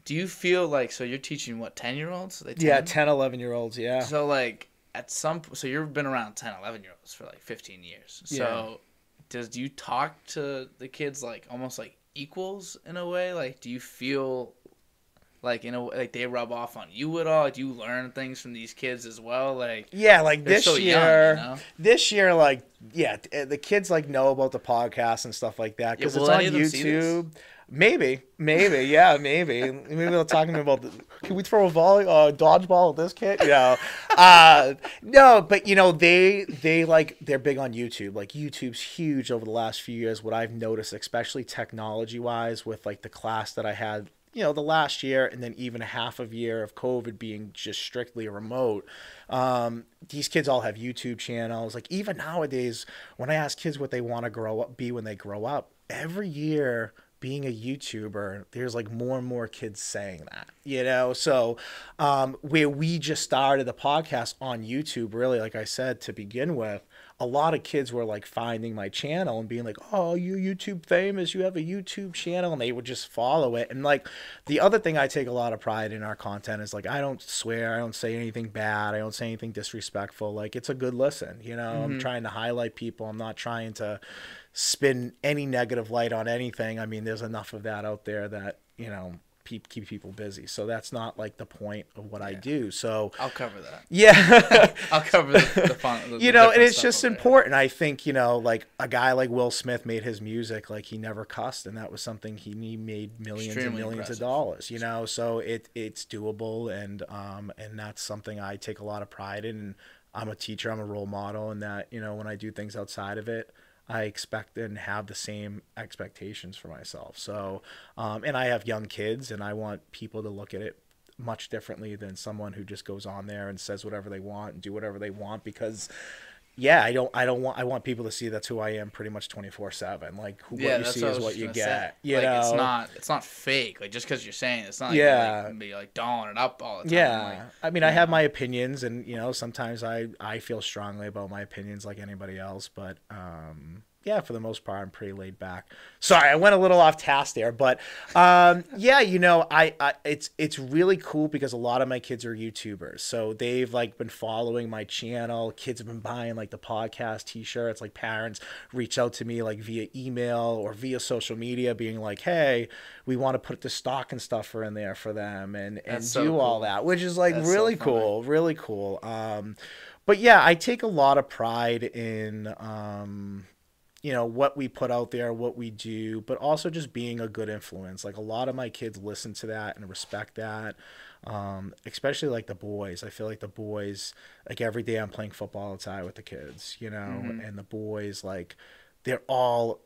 [SPEAKER 2] Do you feel like so you're teaching what 10 year olds? They
[SPEAKER 1] yeah
[SPEAKER 2] 10?
[SPEAKER 1] 10 11 year olds yeah
[SPEAKER 2] So like at some so you've been around 10, 11 year olds for like 15 years. So does do you talk to the kids like almost like equals in a way? Like do you feel like in a like they rub off on you at all? Do you learn things from these kids as well? Like
[SPEAKER 1] yeah like this
[SPEAKER 2] so
[SPEAKER 1] year
[SPEAKER 2] young, you know?
[SPEAKER 1] this year, like, yeah, uh, the kids like know about the podcast and stuff like that because
[SPEAKER 2] Yeah,
[SPEAKER 1] it's on
[SPEAKER 2] any of them see this?
[SPEAKER 1] YouTube. Maybe, maybe, yeah, maybe. maybe they'll talk to me about. The, can we throw a volley, uh, dodgeball at this kid? Know, uh, no, but you know they they like they're big on YouTube. Like YouTube's huge over the last few years. What I've noticed, especially technology wise, with like the class that I had you know the last year and then even a half of year of covid being just strictly remote um, these kids all have youtube channels like even nowadays when i ask kids what they want to grow up be when they grow up every year being a youtuber there's like more and more kids saying that you know? So um, where we just started the podcast on youtube really like i said to begin with a lot of kids were like finding my channel and being like, "Oh, you YouTube famous? You have a YouTube channel?" and they would just follow it. And like the other thing I take a lot of pride in our content is like I don't swear, I don't say anything bad, I don't say anything disrespectful. Like it's a good listen, you know. I'm mm-hmm. trying to highlight people. I'm not trying to spin any negative light on anything. I mean, there's enough of that out there that, you know, keep keep people busy. So that's not like the point of what I do. So
[SPEAKER 2] I'll cover that.
[SPEAKER 1] yeah. [LAUGHS]
[SPEAKER 2] I'll cover the, the fun. The, [LAUGHS]
[SPEAKER 1] you know, and it's just
[SPEAKER 2] over there.
[SPEAKER 1] important. I think you know, like a guy like Will Smith made his music like he never cussed, and that was something he, he made millions
[SPEAKER 2] Extremely
[SPEAKER 1] and millions
[SPEAKER 2] impressive.
[SPEAKER 1] of dollars. You know, so it it's doable, and um and that's something I take a lot of pride in. And I'm a teacher, I'm a role model, and that you know when I do things outside of it. I expect and have the same expectations for myself. So, um, and I have young kids, and I want people to look at it much differently than someone who just goes on there and says whatever they want and do whatever they want because yeah i don't i don't want i want people to see that's who i am pretty much 24 7 like who,
[SPEAKER 2] Yeah,
[SPEAKER 1] what you see
[SPEAKER 2] what
[SPEAKER 1] is what you get
[SPEAKER 2] say.
[SPEAKER 1] you
[SPEAKER 2] like
[SPEAKER 1] know
[SPEAKER 2] it's not it's not fake. Like just because you're saying it, it's not like
[SPEAKER 1] Yeah.
[SPEAKER 2] you like, be like dolling it up all the time.
[SPEAKER 1] yeah
[SPEAKER 2] Like,
[SPEAKER 1] i mean i have my opinions and you know sometimes i i feel strongly about my opinions like anybody else but um yeah for the most part i'm pretty laid back. Sorry i went a little off task there but um yeah you know I, I it's it's really cool because a lot of my kids are youtubers. So they've like been following my channel. Kids have been buying like the podcast t-shirts. Like parents reach out to me like via email or via social media being like hey we want to put the stock and stuffer in there for them and and
[SPEAKER 2] That's
[SPEAKER 1] do
[SPEAKER 2] so
[SPEAKER 1] all that which is like
[SPEAKER 2] That's
[SPEAKER 1] really
[SPEAKER 2] funny.
[SPEAKER 1] cool really cool. Um but yeah i take a lot of pride in um you know what we put out there, what we do, but also just being a good influence. Like a lot of my kids listen to that and respect that. Um, especially like the boys. I feel like the boys, like every day I'm playing football outside with the kids, you know,
[SPEAKER 2] Mm-hmm.
[SPEAKER 1] and the boys like they're all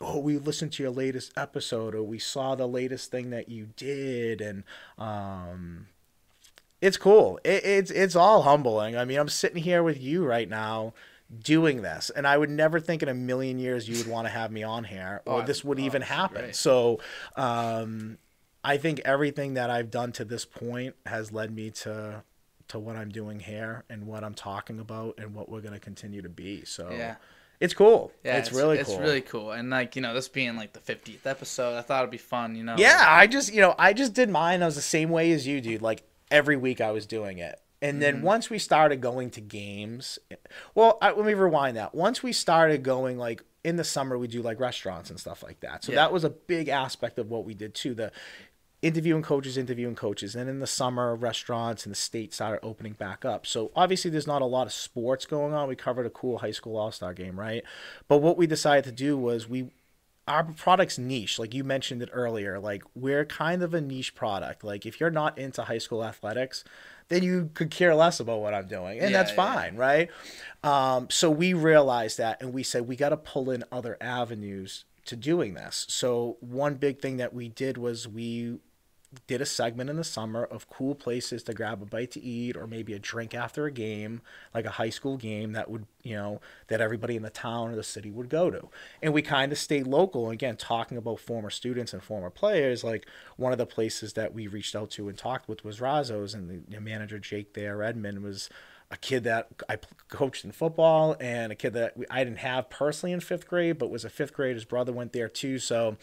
[SPEAKER 1] oh we listened to your latest episode or we saw the latest thing that you did and um it's cool it, it's it's all humbling i mean i'm sitting here with you right now doing this and i would never think in a million years you would want to have me on here or
[SPEAKER 2] Oh,
[SPEAKER 1] this would
[SPEAKER 2] oh,
[SPEAKER 1] even happen
[SPEAKER 2] great.
[SPEAKER 1] so um i think everything that i've done to this point has led me to to what i'm doing here and what i'm talking about and what we're going to continue to be so
[SPEAKER 2] Yeah.
[SPEAKER 1] it's cool
[SPEAKER 2] Yeah,
[SPEAKER 1] it's, really
[SPEAKER 2] it's
[SPEAKER 1] cool
[SPEAKER 2] really cool, and like you know, this being like the 50th episode, I thought it'd be fun. You know.
[SPEAKER 1] Yeah, I just you know I just did mine. I was the same way as you, dude. Like every week I was doing it, and then
[SPEAKER 2] Mm-hmm.
[SPEAKER 1] once we started going to games, well, I, let me rewind that. Once we started going like in the summer, we do like restaurants and stuff like that. So
[SPEAKER 2] Yeah.
[SPEAKER 1] that was a big aspect of what we did too. The interviewing coaches, interviewing coaches. And in the summer, restaurants and the state started opening back up. So obviously, there's not a lot of sports going on. We covered a cool high school all star game, right? But what we decided to do was we our product's niche like you mentioned it earlier like we're kind of a niche product like if you're not into high school athletics then you could care less about what i'm doing and
[SPEAKER 2] Yeah,
[SPEAKER 1] that's
[SPEAKER 2] yeah.
[SPEAKER 1] fine right um, so we realized that and we said we got to pull in other avenues to doing this so one big thing that we did was we did a segment in the summer of cool places to grab a bite to eat or maybe a drink after a game, like a high school game that would, you know, that everybody in the town or the city would go to. And we kind of stayed local. Again, talking about former students and former players, like one of the places that we reached out to and talked with was Razzo's, and the manager Jake there, Edmund, was a kid that I coached in football and a kid that I didn't have personally in fifth grade, but was a fifth grade. His brother went there too. So,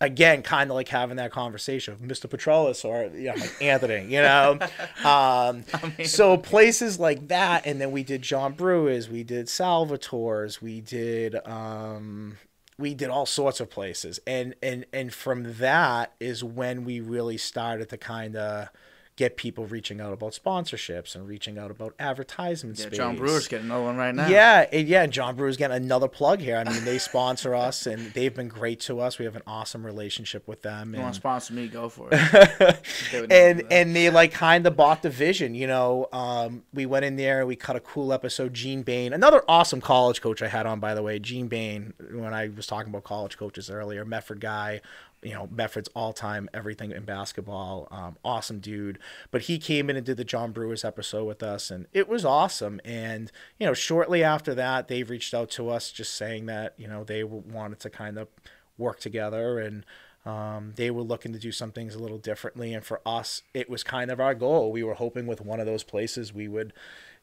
[SPEAKER 1] again, kind of like having that conversation of Mr. Petrelis or you know, like Anthony, you know. [LAUGHS] Um, so places like that, and then we did John Brewers, we did Salvatore's, we did um, we did all sorts of places, and and and from that is when we really started to kind of get people reaching out about sponsorships and reaching out about advertisement
[SPEAKER 2] Yeah,
[SPEAKER 1] space.
[SPEAKER 2] John Brewer's getting another one right now.
[SPEAKER 1] Yeah, and yeah, John Brewer's getting another plug here. I mean, they sponsor [LAUGHS] us, and they've been great to us. We have an awesome relationship with them.
[SPEAKER 2] You want
[SPEAKER 1] And
[SPEAKER 2] to sponsor me? Go for it. [LAUGHS] They would never
[SPEAKER 1] and and they like kind of bought the vision. You know, um, we went in there, we cut a cool episode. Gene Bain, another awesome college coach I had on, by the way. Gene Bain, when I was talking about college coaches earlier, Medford guy. You know, Medford's all time everything in basketball. Um, awesome dude. But he came in and did the John Brewers episode with us, and it was awesome. And you know, shortly after that, they've reached out to us just saying that you know they wanted to kind of work together and um, they were looking to do some things a little differently. And for us, it was kind of our goal. We were hoping with one of those places we would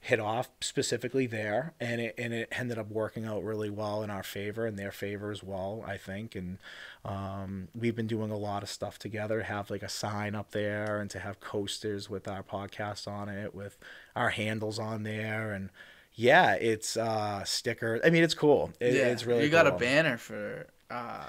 [SPEAKER 1] hit off specifically there, and it and it ended up working out really well in our favor and their favor as well, I think. And um, we've been doing a lot of stuff together. Have like a sign up there, and to have coasters with our podcast on it, with our handles on there, and yeah, it's uh sticker. I mean, it's cool. It,
[SPEAKER 2] yeah,
[SPEAKER 1] it's really
[SPEAKER 2] You got
[SPEAKER 1] cool.
[SPEAKER 2] a banner for. uh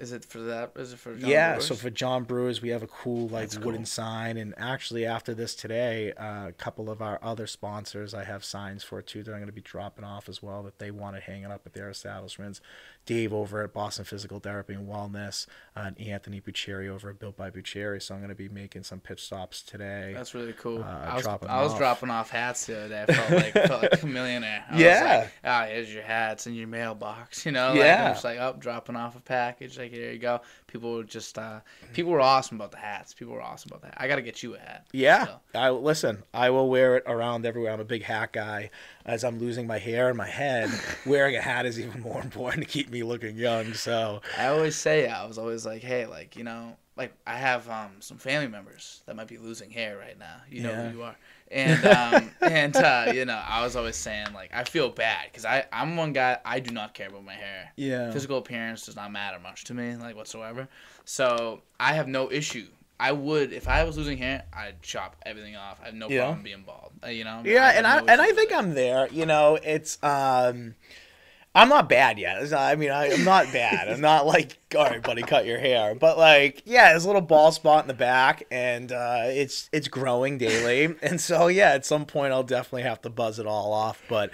[SPEAKER 2] Is it for that? Is it for? John
[SPEAKER 1] yeah,
[SPEAKER 2] Brewers?
[SPEAKER 1] so for John Brewers, we have a cool like
[SPEAKER 2] That's
[SPEAKER 1] wooden
[SPEAKER 2] cool.
[SPEAKER 1] sign, and actually after this today, uh, a couple of our other sponsors I have signs for too that I'm going to be dropping off as well that they want it hanging up at their establishments. Dave over at Boston Physical Therapy and Wellness, uh, and Anthony Buccieri over at Built by Buccieri. So I'm going to be making some pitch stops today.
[SPEAKER 2] That's really cool.
[SPEAKER 1] uh,
[SPEAKER 2] I was
[SPEAKER 1] dropping
[SPEAKER 2] I was
[SPEAKER 1] off.
[SPEAKER 2] dropping off hats the other day. I felt like felt like a [LAUGHS] millionaire. I
[SPEAKER 1] Yeah.
[SPEAKER 2] Was like, ah, here's your hats in your mailbox. You know. Like,
[SPEAKER 1] Yeah.
[SPEAKER 2] I'm just like, up, dropping off a package. Like, here you go. People were just, uh, people were awesome about the hats. People were awesome about that. I got to get you a hat.
[SPEAKER 1] Yeah,
[SPEAKER 2] So,
[SPEAKER 1] I listen. I will wear it around everywhere. I'm a big hat guy. As I'm losing my hair and my head, [LAUGHS] wearing a hat is even more important to keep me looking young. So
[SPEAKER 2] I always say, I was always like, hey, like you know, like I have um, some family members that might be losing hair right now. You know
[SPEAKER 1] Yeah.
[SPEAKER 2] who you are, and um, [LAUGHS] and uh, you know, I was always saying like I feel bad because I I'm one guy I do not care about my hair.
[SPEAKER 1] yeah,
[SPEAKER 2] Physical appearance does not matter much to me, like whatsoever. So I have no issue. I would if I was losing hair, I'd chop everything off. I have no
[SPEAKER 1] Yeah.
[SPEAKER 2] problem being bald. Uh, you know.
[SPEAKER 1] yeah,
[SPEAKER 2] have
[SPEAKER 1] and I and I think
[SPEAKER 2] it.
[SPEAKER 1] I'm there. You know, it's um, I'm not bad yet. Not- I mean, I, I'm not bad. I'm not like, all right, buddy, cut your hair. But like, yeah, there's a little bald spot in the back, and uh, it's it's growing daily. [LAUGHS] And so, yeah, at some point, I'll definitely have to buzz it all off. But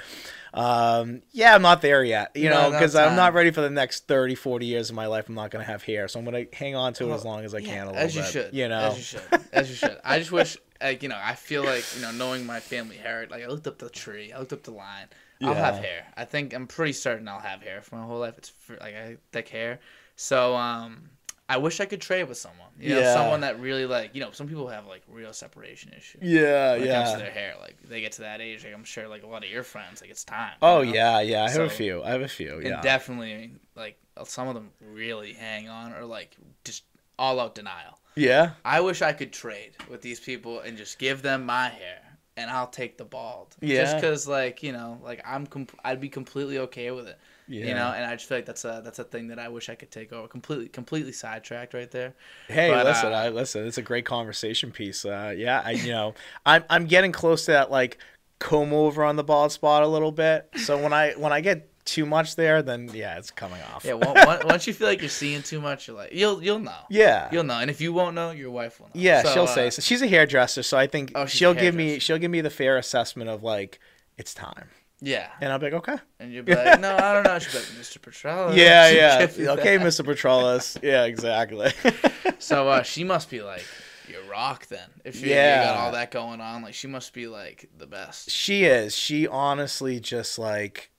[SPEAKER 1] um, yeah, I'm not there yet. You
[SPEAKER 2] No,
[SPEAKER 1] know,
[SPEAKER 2] no
[SPEAKER 1] because I'm not ready for the next 30, 40 years of my life. I'm not gonna have hair, so I'm gonna hang on to it as long as I can. A little
[SPEAKER 2] as you should.
[SPEAKER 1] You know.
[SPEAKER 2] as you should. As you should. I just wish, like you know, I feel like you know, knowing my family heritage. Like I looked up the tree, I looked up the line. I'll have hair. I think I'm pretty certain I'll have hair for my whole life. It's like I thick hair, so um, I wish I could trade with someone. You know,
[SPEAKER 1] Yeah.
[SPEAKER 2] someone that really like you know, some people have like real separation issues.
[SPEAKER 1] Yeah,
[SPEAKER 2] When it comes to
[SPEAKER 1] yeah.
[SPEAKER 2] their hair, like they get to that age, like I'm sure, like a lot of your friends, like it's time. you
[SPEAKER 1] Oh
[SPEAKER 2] know?
[SPEAKER 1] yeah, yeah. I have a few. I have a few. Yeah.
[SPEAKER 2] and
[SPEAKER 1] Yeah.
[SPEAKER 2] definitely like some of them really hang on or like just all out denial.
[SPEAKER 1] yeah.
[SPEAKER 2] I wish I could trade with these people and just give them my hair and I'll take the bald.
[SPEAKER 1] Yeah.
[SPEAKER 2] Just because, like you know, like I'm, com- I'd be completely okay with it.
[SPEAKER 1] Yeah.
[SPEAKER 2] You know, and I just feel like that's a that's a thing that I wish I could take over. Completely, completely sidetracked right there.
[SPEAKER 1] Hey,
[SPEAKER 2] But,
[SPEAKER 1] listen,
[SPEAKER 2] uh,
[SPEAKER 1] I listen. It's a great conversation piece. Uh, yeah, I you know, [LAUGHS] I'm I'm getting close to that like comb over on the bald spot a little bit. So when I when I get too much there, then yeah, it's coming off.
[SPEAKER 2] Yeah. Well, [LAUGHS] once, you feel like you're seeing too much, you're like you'll you'll know.
[SPEAKER 1] yeah.
[SPEAKER 2] You'll know, and if you won't know, your wife will know.
[SPEAKER 1] Yeah,
[SPEAKER 2] So,
[SPEAKER 1] she'll
[SPEAKER 2] uh,
[SPEAKER 1] say so. She's a hairdresser, so I think
[SPEAKER 2] Oh,
[SPEAKER 1] she'll give me she'll give me the fair assessment of like it's time,
[SPEAKER 2] Yeah,
[SPEAKER 1] and I'll be like, okay,
[SPEAKER 2] and you'll be like, no, I don't know. She'll be like, Mr. Petrella.
[SPEAKER 1] yeah, [LAUGHS] yeah, okay,
[SPEAKER 2] that.
[SPEAKER 1] Mr. Petrelis, [LAUGHS] yeah, exactly.
[SPEAKER 2] So uh, she must be like your rock then. If you, you
[SPEAKER 1] Yeah.
[SPEAKER 2] got all that going on, like she must be like the best.
[SPEAKER 1] She is. She honestly just like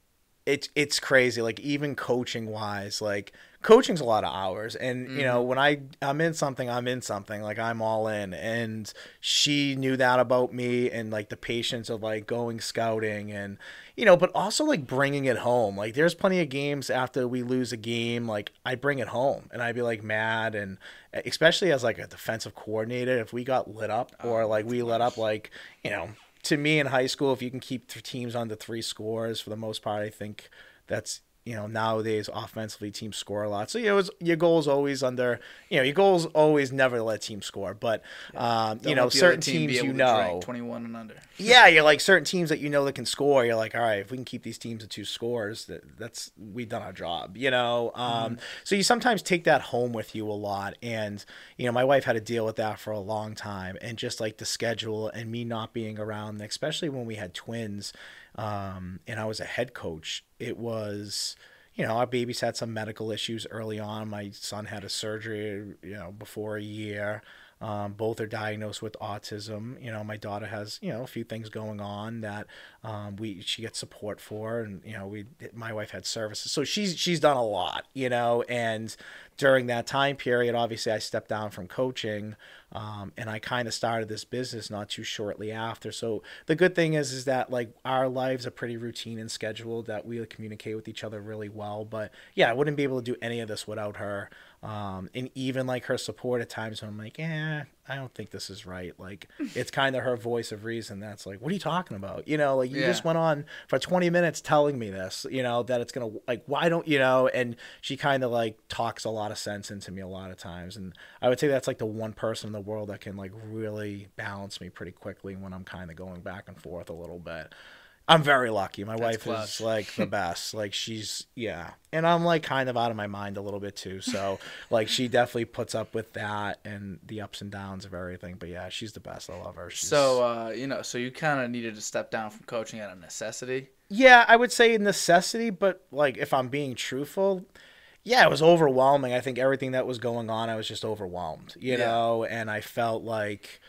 [SPEAKER 1] it's it's crazy. Like even coaching wise, like coaching's a lot of hours. And you know mm-hmm. when i i'm in something i'm in something like i'm all in. And she knew that about me and like the patience of like going scouting and you know but also like bringing it home. Like there's plenty of games after we lose a game like i bring it home and i'd be like mad and especially as like a defensive coordinator if we got lit up oh, or like we let up like you know to me in high school if you can keep teams under three scores for the most part i think that's you know nowadays offensively teams score a lot. So you know, was, your goal is always under you know your goal is always never to let teams score. But um, you know
[SPEAKER 2] let the other
[SPEAKER 1] certain
[SPEAKER 2] team
[SPEAKER 1] teams you
[SPEAKER 2] able to drink
[SPEAKER 1] know.
[SPEAKER 2] 21 and under. [LAUGHS]
[SPEAKER 1] yeah you're like certain teams that you know that can score you're like all right if we can keep these teams to two scores that, that's we've done our job you know? Um, so you sometimes take that home with you a lot. And you know my wife had to deal with that for a long time. And just like the schedule and me not being around especially when we had twins um, and i was a head coach it was you know, our babies had some medical issues early on. My son had a surgery, you know, before a year. Um, both are diagnosed with autism. You know, my daughter has, you know, a few things going on that um, we she gets support for, and you know, we my wife had services, so she's she's done a lot, you know, and during that time period, obviously, I stepped down from coaching, um, and I kind of started this business not too shortly after. So the good thing is, is that like our lives are pretty routine and scheduled. That we communicate with each other really well. But yeah, I wouldn't be able to do any of this without her. Um, and even like her support at times when I'm like, eh, I don't think this is right. Like [LAUGHS] it's kind of her voice of reason that's like, what are you talking about? You know, like you
[SPEAKER 2] Yeah.
[SPEAKER 1] just went on for 20 minutes telling me this, you know, that it's gonna like, why don't you know? And she kind of like talks a lot of sense into me a lot of times. And I would say that's like the one person in the world that can like really balance me pretty quickly when I'm kind of going back and forth a little bit. I'm very lucky. My wife
[SPEAKER 2] clutch.
[SPEAKER 1] is like the best. like she's yeah, and I'm like kind of out of my mind a little bit too. So [LAUGHS] like she definitely puts up with that and the ups and downs of everything. But yeah, she's the best. I love her. She's,
[SPEAKER 2] So uh, you know, so you kind of needed to step down from coaching out of necessity.
[SPEAKER 1] yeah, I would say necessity, but like if I'm being truthful, yeah, it was overwhelming. I think everything that was going on, I was just overwhelmed, you
[SPEAKER 2] Yeah.
[SPEAKER 1] know, and I felt like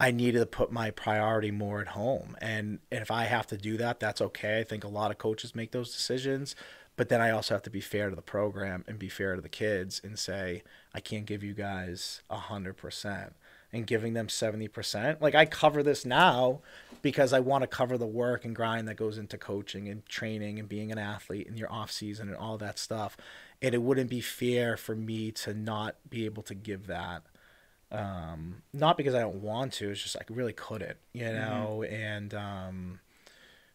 [SPEAKER 1] I needed to put my priority more at home. And if I have to do that, that's okay. I think a lot of coaches make those decisions. But then I also have to be fair to the program and be fair to the kids and say, I can't give you guys a hundred percent. And giving them seventy percent. Like I cover this now because I want to cover the work and grind that goes into coaching and training and being an athlete and your off season and all that stuff. And it wouldn't be fair for me to not be able to give that um, not because I don't want to. It's just I really couldn't, you know. And um,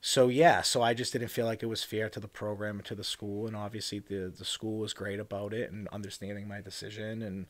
[SPEAKER 1] so yeah, so I just didn't feel like it was fair to the program and to the school. And obviously the the school was great about it and understanding my decision. And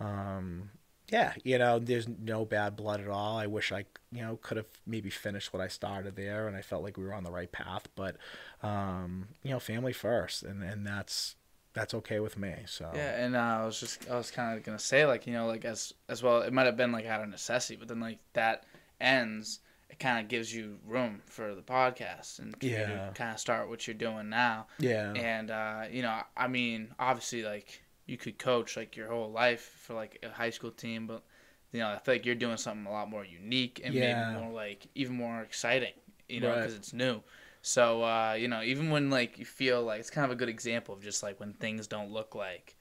[SPEAKER 1] um, yeah, you know, there's no bad blood at all. I wish I, you know, could have maybe finished what I started there, and I felt like we were on the right path. But, um, you know, family first, and and that's that's okay with me. So
[SPEAKER 2] Yeah, and uh, I was just I was kind of gonna say like you know like as as well it might have been like out of necessity, but then like that ends, it kind of gives you room for the podcast and
[SPEAKER 1] Yeah.
[SPEAKER 2] kind of start what you're doing now.
[SPEAKER 1] yeah,
[SPEAKER 2] And uh, you know, I mean, obviously like you could coach like your whole life for like a high school team, but you know I feel like you're doing something a lot more unique and
[SPEAKER 1] Yeah.
[SPEAKER 2] maybe more like even more exciting. You know,
[SPEAKER 1] Right.
[SPEAKER 2] because it's new. So uh, you know, even when like you feel like it's kind of a good example of just like when things don't look like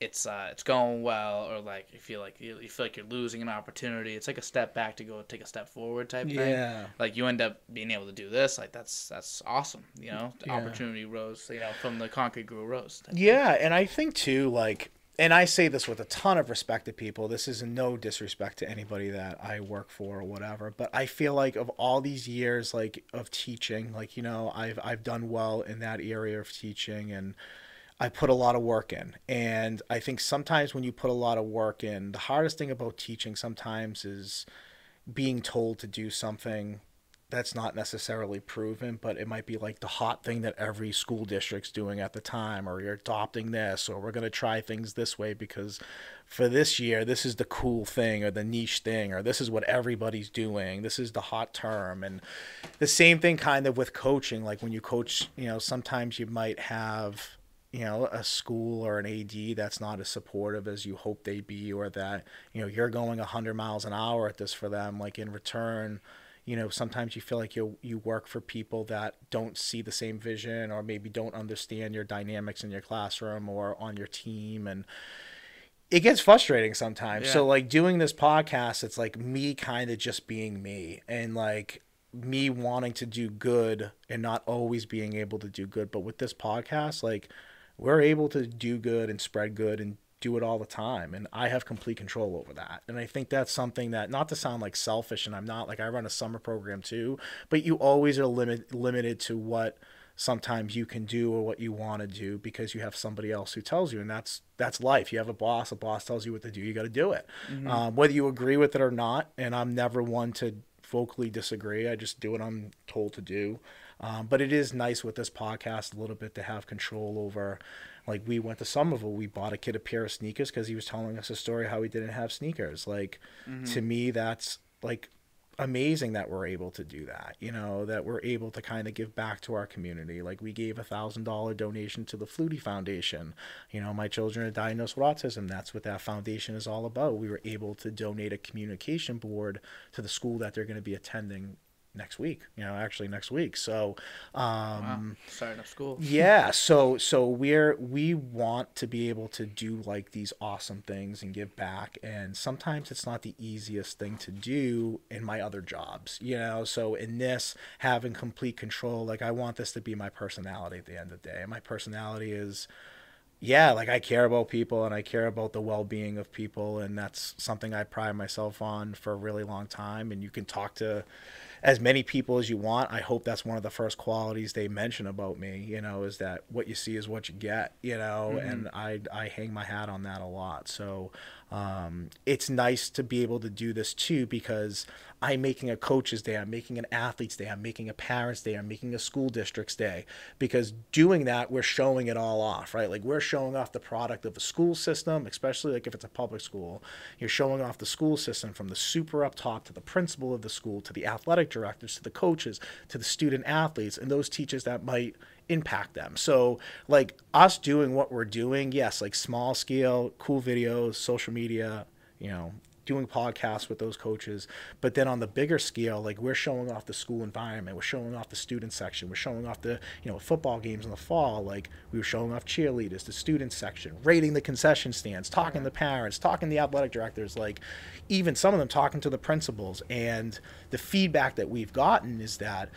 [SPEAKER 2] it's uh, it's going well, or like you feel like you, you feel like you're losing an opportunity. It's like a step back to go take a step forward type thing.
[SPEAKER 1] yeah,
[SPEAKER 2] Like you end up being able to do this, like that's that's awesome. You know,
[SPEAKER 1] Yeah.
[SPEAKER 2] opportunity rose. You know, from the concrete grew rose.
[SPEAKER 1] yeah, and I think too, like, and I say this with a ton of respect to people. This is no disrespect to anybody that I work for or whatever, but I feel like of all these years, like of teaching, like you know, I've I've done well in that area of teaching, and I put a lot of work in. And I think sometimes when you put a lot of work in, the hardest thing about teaching sometimes is being told to do something that's not necessarily proven, but it might be like the hot thing that every school district's doing at the time, or you're adopting this, or we're going to try things this way because for this year, this is the cool thing, or the niche thing, or this is what everybody's doing. This is the hot term. And the same thing kind of with coaching. Like when you coach, you know, sometimes you might have you know a school or an AD that's not as supportive as you hope they be or that you know you're going 100 miles an hour at this for them like in return you know sometimes you feel like you you work for people that don't see the same vision or maybe don't understand your dynamics in your classroom or on your team and it gets frustrating sometimes.
[SPEAKER 2] Yeah.
[SPEAKER 1] So like doing this podcast, it's like me kind of just being me and like me wanting to do good and not always being able to do good. But with this podcast, like we're able to do good and spread good and do it all the time and I have complete control over that. And I think that's something that not to sound like selfish and I'm not like I run a summer program too, but you always are limit limited to what sometimes you can do or what you want to do because you have somebody else who tells you and that's that's life. You have a boss a boss tells you what to do you got to do it. Um, whether you agree with it or not and i'm never one to vocally disagree i just do what i'm told to do. Um, but it is nice with this podcast a little bit to have control over like we went to somerville we bought a kid a pair of sneakers because he was telling us a story how he didn't have sneakers. Like mm-hmm. to me that's like amazing that we're able to do that you know that we're able to kind of give back to our community. Like we gave a thousand dollar donation to the flutie foundation. You know my children are diagnosed with autism. That's what that foundation is all about. We were able to donate a communication board to the school that they're going to be attending next week you know actually next week so um
[SPEAKER 2] Wow. Starting up school. [LAUGHS]
[SPEAKER 1] yeah so so we're we want to be able to do like these awesome things and give back and sometimes it's not the easiest thing to do in my other jobs you know so in this having complete control like i want this to be my personality at the end of the day my personality is yeah, like I care about people and I care about the well being of people, and that's something I pride myself on for a really long time. And you can talk to as many people as you want. I hope that's one of the first qualities they mention about me, you know, is that what you see is what you get, you know, mm-hmm. and I, I hang my hat on that a lot. So um, it's nice to be able to do this too because I'm making a coach's day, I'm making an athlete's day, I'm making a parent's day, I'm making a school district's day. Because doing that, we're showing it all off, right? Like we're showing off the product of a school system, especially like if it's a public school. You're showing off the school system from the super up top to the principal of the school to the athletic directors to the coaches to the student athletes and those teachers that might impact them. So like us doing what we're doing, yes, like small scale, cool videos, social media, you know, doing podcasts with those coaches. But then on the bigger scale, like we're showing off the school environment, we're showing off the student section, we're showing off the, you know, football games in the fall, like we were showing off cheerleaders, the student section, rating the concession stands, talking to parents, talking to the athletic directors, like even some of them talking to the principals. And the feedback that we've gotten is that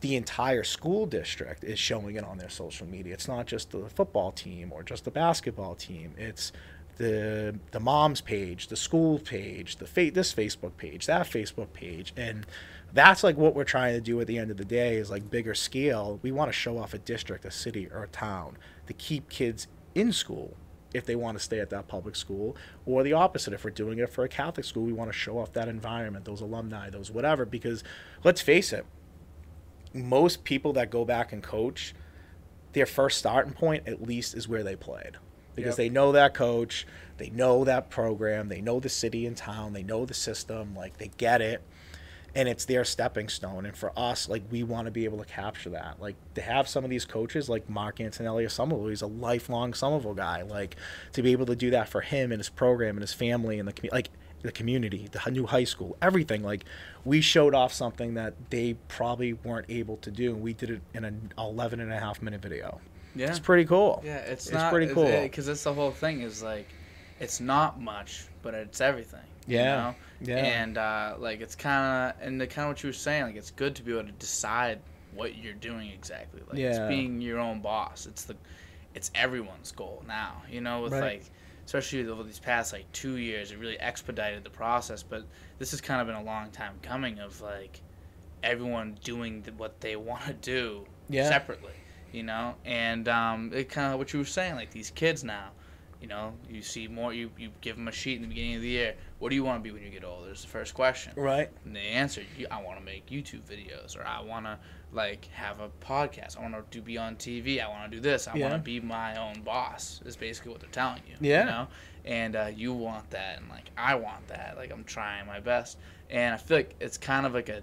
[SPEAKER 1] the entire school district is showing it on their social media. It's not just the football team or just the basketball team. It's the the mom's page, the school page, the fa- this Facebook page, that Facebook page, and that's like what we're trying to do at the end of the day is like bigger scale. We want to show off a district, a city, or a town to keep kids in school if they want to stay at that public school, or the opposite. If we're doing it for a Catholic school, we want to show off that environment, those alumni, those whatever. Because let's face it, most people that go back and coach, their first starting point at least is where they played because
[SPEAKER 2] Yep.
[SPEAKER 1] they know that coach, they know that program, they know the city and town, they know the system, like they get it. And it's their stepping stone. And for us, like we want to be able to capture that. Like to have some of these coaches like Mark Antonelli of Somerville, he's a lifelong Somerville guy. Like to be able to do that for him and his program and his family and the community like the community, the new high school, everything. Like we showed off something that they probably weren't able to do. And we did it in an 11 and a half minute video.
[SPEAKER 2] Yeah.
[SPEAKER 1] It's pretty cool.
[SPEAKER 2] Yeah, it's,
[SPEAKER 1] It's
[SPEAKER 2] not
[SPEAKER 1] pretty cool.
[SPEAKER 2] because that's the whole thing is like, it's not much, but it's everything. you
[SPEAKER 1] Yeah,
[SPEAKER 2] know?
[SPEAKER 1] yeah.
[SPEAKER 2] And uh, like it's kind of and the kind of what you were saying, like it's good to be able to decide what you're doing exactly. Like it's being your own boss. It's the, it's everyone's goal now. You know, with
[SPEAKER 1] Right.
[SPEAKER 2] like. Especially over these past like two years, it really expedited the process. But this has kind of been a long time coming of like everyone doing what they [LAUGHS] want to do
[SPEAKER 1] Yeah.
[SPEAKER 2] separately, you know. And um, it kind of what you were saying, like these kids now, you know, you see more. You you give them a sheet in the beginning of the year. What do you want to be when you get older? Is the first question.
[SPEAKER 1] Right.
[SPEAKER 2] And they answer, "You- I want to make YouTube videos, or I want to like have a podcast. I want to do be on TV. I want to do this. I
[SPEAKER 1] Yeah.
[SPEAKER 2] want to be my own boss. Is basically what they're telling you.
[SPEAKER 1] Yeah.
[SPEAKER 2] You know, and uh, you want that, and like I want that. Like I'm trying my best, and I feel like it's kind of like a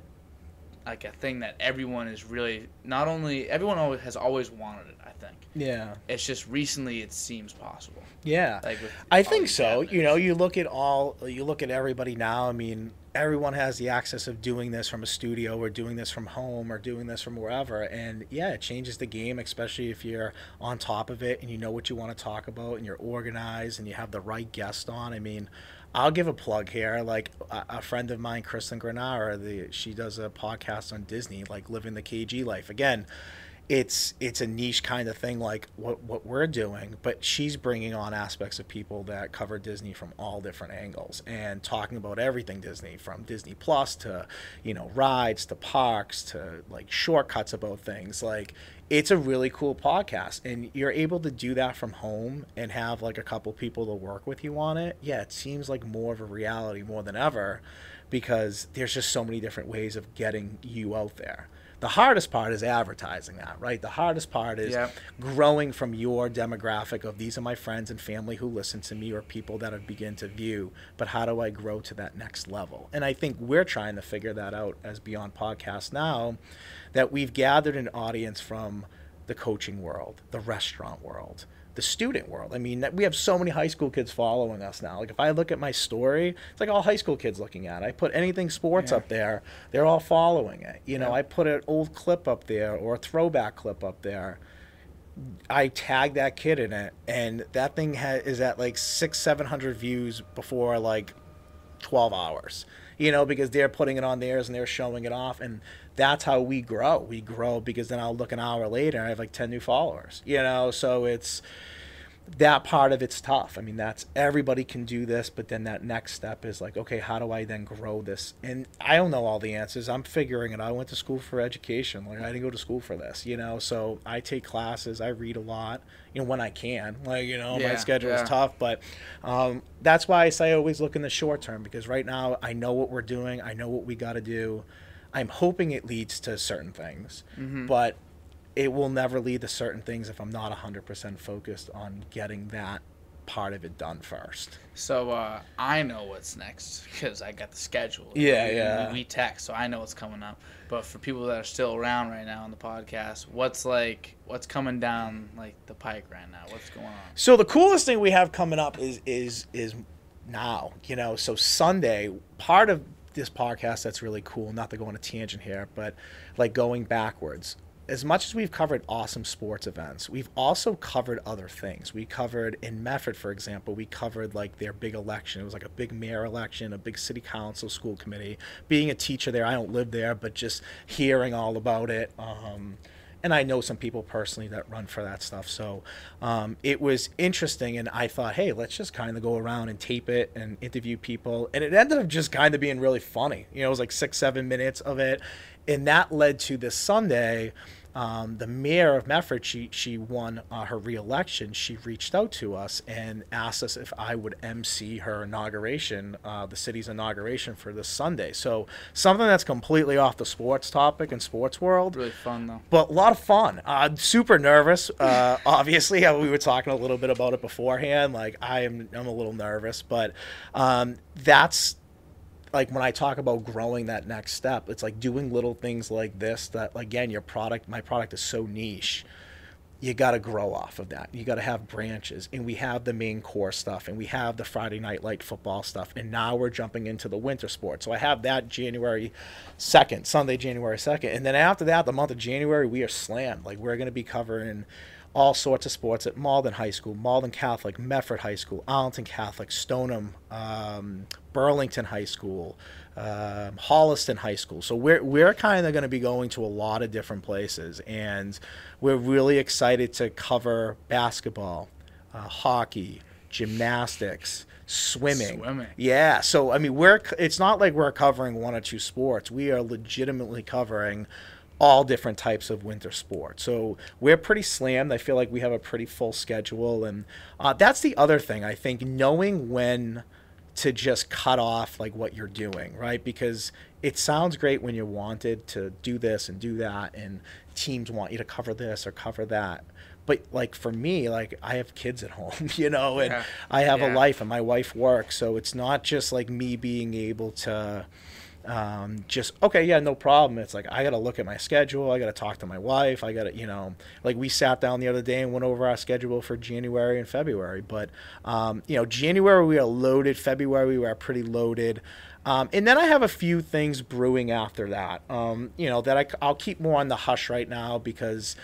[SPEAKER 2] like a thing that everyone is really not only everyone always has always wanted it. I think
[SPEAKER 1] Yeah.
[SPEAKER 2] it's just recently it seems possible.
[SPEAKER 1] Yeah.
[SPEAKER 2] Like with
[SPEAKER 1] I think so.
[SPEAKER 2] avenues.
[SPEAKER 1] You know, you look at all, you look at everybody now. I mean, everyone has the access of doing this from a studio or doing this from home or doing this from wherever. And yeah, it changes the game, especially if you're on top of it and you know what you want to talk about and you're organized and you have the right guest on. I mean, I'll give a plug here. Like a, friend of mine, Kristen Granara, the she does a podcast on Disney, like living the KG life. Again, it's it's a niche kind of thing like what what we're doing but she's bringing on aspects of people that cover disney from all different angles and talking about everything disney from disney plus to you know rides to parks to like shortcuts about things. Like it's a really cool podcast and you're able to do that from home and have like a couple people to work with you on it. Yeah it seems like more of a reality more than ever because there's just so many different ways of getting you out there the hardest part is advertising that, right? The hardest part is
[SPEAKER 2] Yep.
[SPEAKER 1] growing from your demographic of these are my friends and family who listen to me or people that have begun to view, but how do I grow to that next level? And I think we're trying to figure that out as Beyond Podcast now that we've gathered an audience from the coaching world, the restaurant world, the student world. I mean, we have so many high school kids following us now. Like if I look at my story, it's like all high school kids looking at. it. I put anything sports
[SPEAKER 2] Yeah.
[SPEAKER 1] up there, they're all following it. You know,
[SPEAKER 2] Yeah.
[SPEAKER 1] I put an old clip up there or a throwback clip up there. I tag that kid in it, and that thing ha- is at like six, seven hundred views before like twelve hours. You know, because they're putting it on theirs and they're showing it off, and that's how we grow. We grow because then I'll look an hour later, and I have like ten new followers. You know, so it's that part of it's tough. I mean, that's everybody can do this, but then that next step is like, okay, how do I then grow this? And I don't know all the answers. I'm figuring it. I went to school for education. Like I didn't go to school for this, you know. So I take classes. I read a lot, you know, when I can. Like you know, my schedule
[SPEAKER 2] yeah.
[SPEAKER 1] is tough, but um, that's why I say I always look in the short term because right now I know what we're doing. I know what we got to do. I'm hoping it leads to certain things,
[SPEAKER 2] Mm-hmm.
[SPEAKER 1] but it will never lead to certain things if I'm not 100% focused on getting that part of it done first.
[SPEAKER 2] So uh, I know what's next because I got the schedule.
[SPEAKER 1] Yeah,
[SPEAKER 2] We-
[SPEAKER 1] yeah.
[SPEAKER 2] We, we text, so I know what's coming up. But for people that are still around right now on the podcast, what's like what's coming down like the pike right now? What's going on?
[SPEAKER 1] So the coolest thing we have coming up is is is now, you know, so Sunday, part of this podcast that's really cool, not to go on a tangent here, but like going backwards. As much as we've covered awesome sports events, we've also covered other things. We covered in Medford, for example, we covered like their big election. It was like a big mayor election, a big city council, school committee. Being a teacher there, I don't live there, but just hearing all about it. Um, and I know some people personally that run for that stuff. So um, it was interesting, and I thought, hey, let's just kind of go around and tape it and interview people, and it ended up just kind of being really funny. You know, it was like six, seven minutes of it, and that led to this Sunday um, the mayor of Medford, she she won uh, her reelection. She reached out to us and asked us if I would MC her inauguration, uh, the city's inauguration for this Sunday. So something that's completely off the sports topic and sports world,
[SPEAKER 2] Really fun though.
[SPEAKER 1] but a lot of fun. Uh, super nervous. Uh, [LAUGHS] obviously, uh, we were talking a little bit about it beforehand. Like I am, I'm a little nervous, but um, that's like when I talk about growing that next step. It's like doing little things like this. That again, your product, my product is so niche. You got to grow off of that. You got to have branches, and we have the main core stuff, and we have the Friday night light football stuff, and now we're jumping into the winter sports. So I have that January second, Sunday, January second, and then after that, the month of January, we are slammed. Like we're going to be covering all sorts of sports at Malden High School, Malden Catholic, Medford High School, Arlington Catholic, Stoneham, um, Burlington High School, um, Holliston High School. So we're we're kind of going to be going to a lot of different places, and we're really excited to cover basketball, uh, hockey, gymnastics, swimming.
[SPEAKER 2] Swimming.
[SPEAKER 1] Yeah. So I mean, we're it's not like we're covering one or two sports. We are legitimately covering all different types of winter sports. So we're pretty slammed. I feel like we have a pretty full schedule, and uh, that's the other thing. I think knowing when to just cut off like what you're doing, right? Because it sounds great when you're wanted to do this and do that, and teams want you to cover this or cover that. But like for me, like I have kids at [LAUGHS] home, you know, and
[SPEAKER 2] Yeah.
[SPEAKER 1] I have a life, and my wife works, so it's not just like me being able to um, just okay, yeah, no problem. It's like I got to look at my schedule. I got to talk to my wife. I got to, you know, like we sat down the other day and went over our schedule for January and February. But um, you know, January we are loaded. February we are pretty loaded. Um, and then I have a few things brewing after that. Um, you know that I, I'll keep more on the hush right now because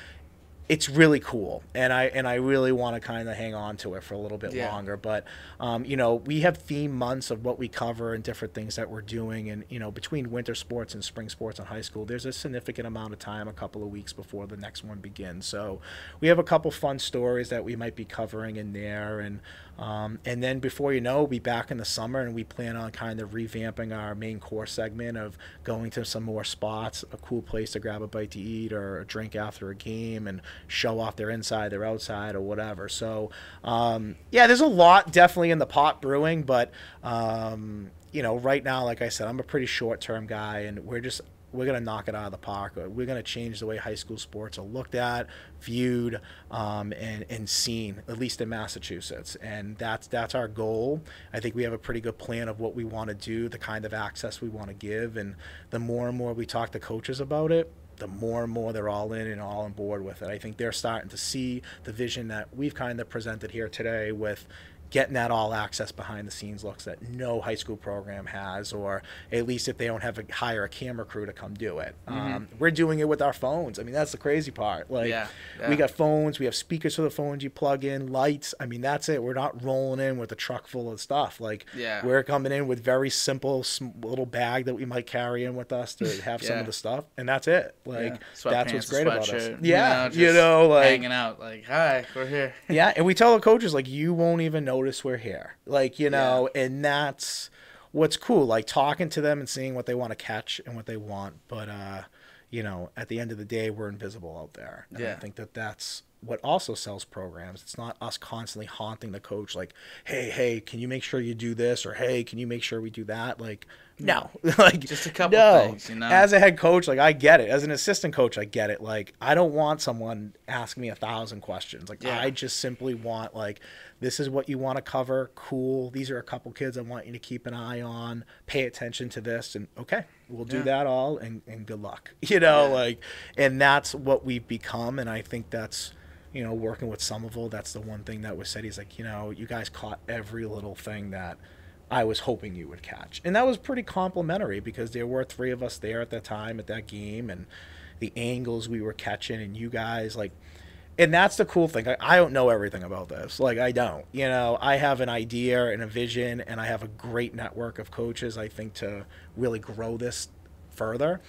[SPEAKER 1] it's really cool and i and i really want to kind of hang on to it for a little bit
[SPEAKER 2] Yeah.
[SPEAKER 1] longer but um, you know we have theme months of what we cover and different things that we're doing and you know between winter sports and spring sports in high school there's a significant amount of time a couple of weeks before the next one begins so we have a couple fun stories that we might be covering in there and um, and then before you know, we'll be back in the summer, and we plan on kind of revamping our main core segment of going to some more spots, a cool place to grab a bite to eat or a drink after a game, and show off their inside, their outside, or whatever. So, um, yeah, there's a lot definitely in the pot brewing, but um, you know, right now, like I said, I'm a pretty short term guy, and we're just we're gonna knock it out of the park. We're gonna change the way high school sports are looked at, viewed, um, and and seen, at least in Massachusetts. And that's that's our goal. I think we have a pretty good plan of what we want to do, the kind of access we want to give, and the more and more we talk to coaches about it, the more and more they're all in and all on board with it. I think they're starting to see the vision that we've kind of presented here today with getting that all access behind the scenes looks that no high school program has, or at least if they don't have a hire a camera crew to come do it. Um, we're doing it with our phones. I mean, that's the crazy part. Like,
[SPEAKER 2] Yeah,
[SPEAKER 1] we got phones, we have speakers for the phones you plug in, lights. I mean, that's it. We're not rolling in with a truck full of stuff. Like,
[SPEAKER 2] Yeah.
[SPEAKER 1] we're coming in with very simple sm- little bag that we might carry in with us to [LAUGHS] have some of the stuff, and that's it. Like,
[SPEAKER 2] Yeah.
[SPEAKER 1] that's what's great about us. Yeah, you
[SPEAKER 2] just
[SPEAKER 1] know, like
[SPEAKER 2] hanging out, like, hi, we're here.
[SPEAKER 1] yeah, and we tell the coaches like you won't even [LAUGHS] notice we're here. Like, you know, and that's what's cool, like talking to them and seeing what they want to catch and what they want, but uh, you know, at the end of the day, we're invisible out there. And I think that that's what also sells programs. It's not us constantly haunting the coach like, "Hey, hey, can you make sure you do this?" or "Hey, can you make sure we do that?" Like, no. [LAUGHS] like
[SPEAKER 2] Just a couple
[SPEAKER 1] no.
[SPEAKER 2] things, you know?
[SPEAKER 1] As a head coach, like I get it. As an assistant coach, I get it. Like I don't want someone asking me a thousand questions. Like
[SPEAKER 2] Yeah.
[SPEAKER 1] I just simply want like this is what you want to cover. Cool. These are a couple kids I want you to keep an eye on. Pay attention to this and okay, we'll do
[SPEAKER 2] Yeah.
[SPEAKER 1] that all and, and good luck. [LAUGHS] You know,
[SPEAKER 2] Yeah.
[SPEAKER 1] like and that's what we've become and I think that's you know, working with Somerville, that's the one thing that was said. He's like, you know, you guys caught every little thing that I was hoping you would catch. And that was pretty complimentary because there were three of us there at that time at that game and the angles we were catching and you guys like and that's the cool thing. I, I don't know everything about this. Like I don't. You know, I have an idea and a vision and I have a great network of coaches I think to really grow this further.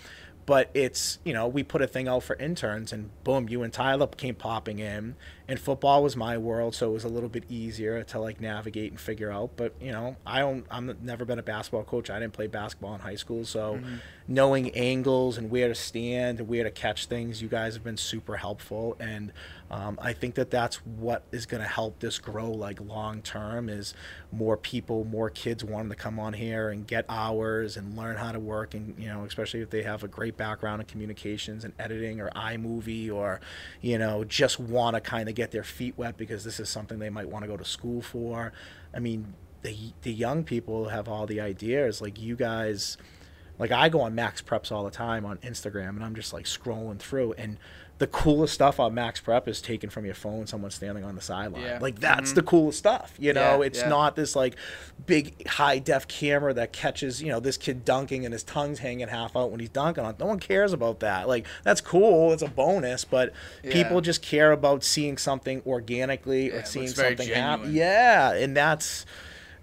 [SPEAKER 1] But it's, you know, we put a thing out for interns and boom, you and Tyler came popping in and football was my world, so it was a little bit easier to like navigate and figure out. But you know, I don't. I'm never been a basketball coach. I didn't play basketball in high school, so
[SPEAKER 2] Mm-hmm.
[SPEAKER 1] knowing angles and where to stand and where to catch things, you guys have been super helpful, and um, I think that that's what is going to help this grow like long term. Is more people, more kids wanting to come on here and get hours and learn how to work, and you know, especially if they have a great background in communications and editing or iMovie or you know just want to kind of get their feet wet because this is something they might want to go to school for. I mean, the the young people have all the ideas. Like you guys, like I go on MaxPreps all the time on Instagram, and I'm just like scrolling through, and the coolest stuff on Max Prep is taken from your phone. Someone standing on the sideline.
[SPEAKER 2] Yeah.
[SPEAKER 1] Like that's
[SPEAKER 2] Mhm.
[SPEAKER 1] the coolest stuff. You know,
[SPEAKER 2] Yeah,
[SPEAKER 1] it's
[SPEAKER 2] yeah.
[SPEAKER 1] not this like big high def camera that catches you know this kid dunking and his tongue's hanging half out when he's dunking on. No one cares about that. Like that's cool. It's a bonus, but
[SPEAKER 2] Yeah.
[SPEAKER 1] people just care about seeing something organically
[SPEAKER 2] Yeah,
[SPEAKER 1] or seeing something happen. Yeah, and that's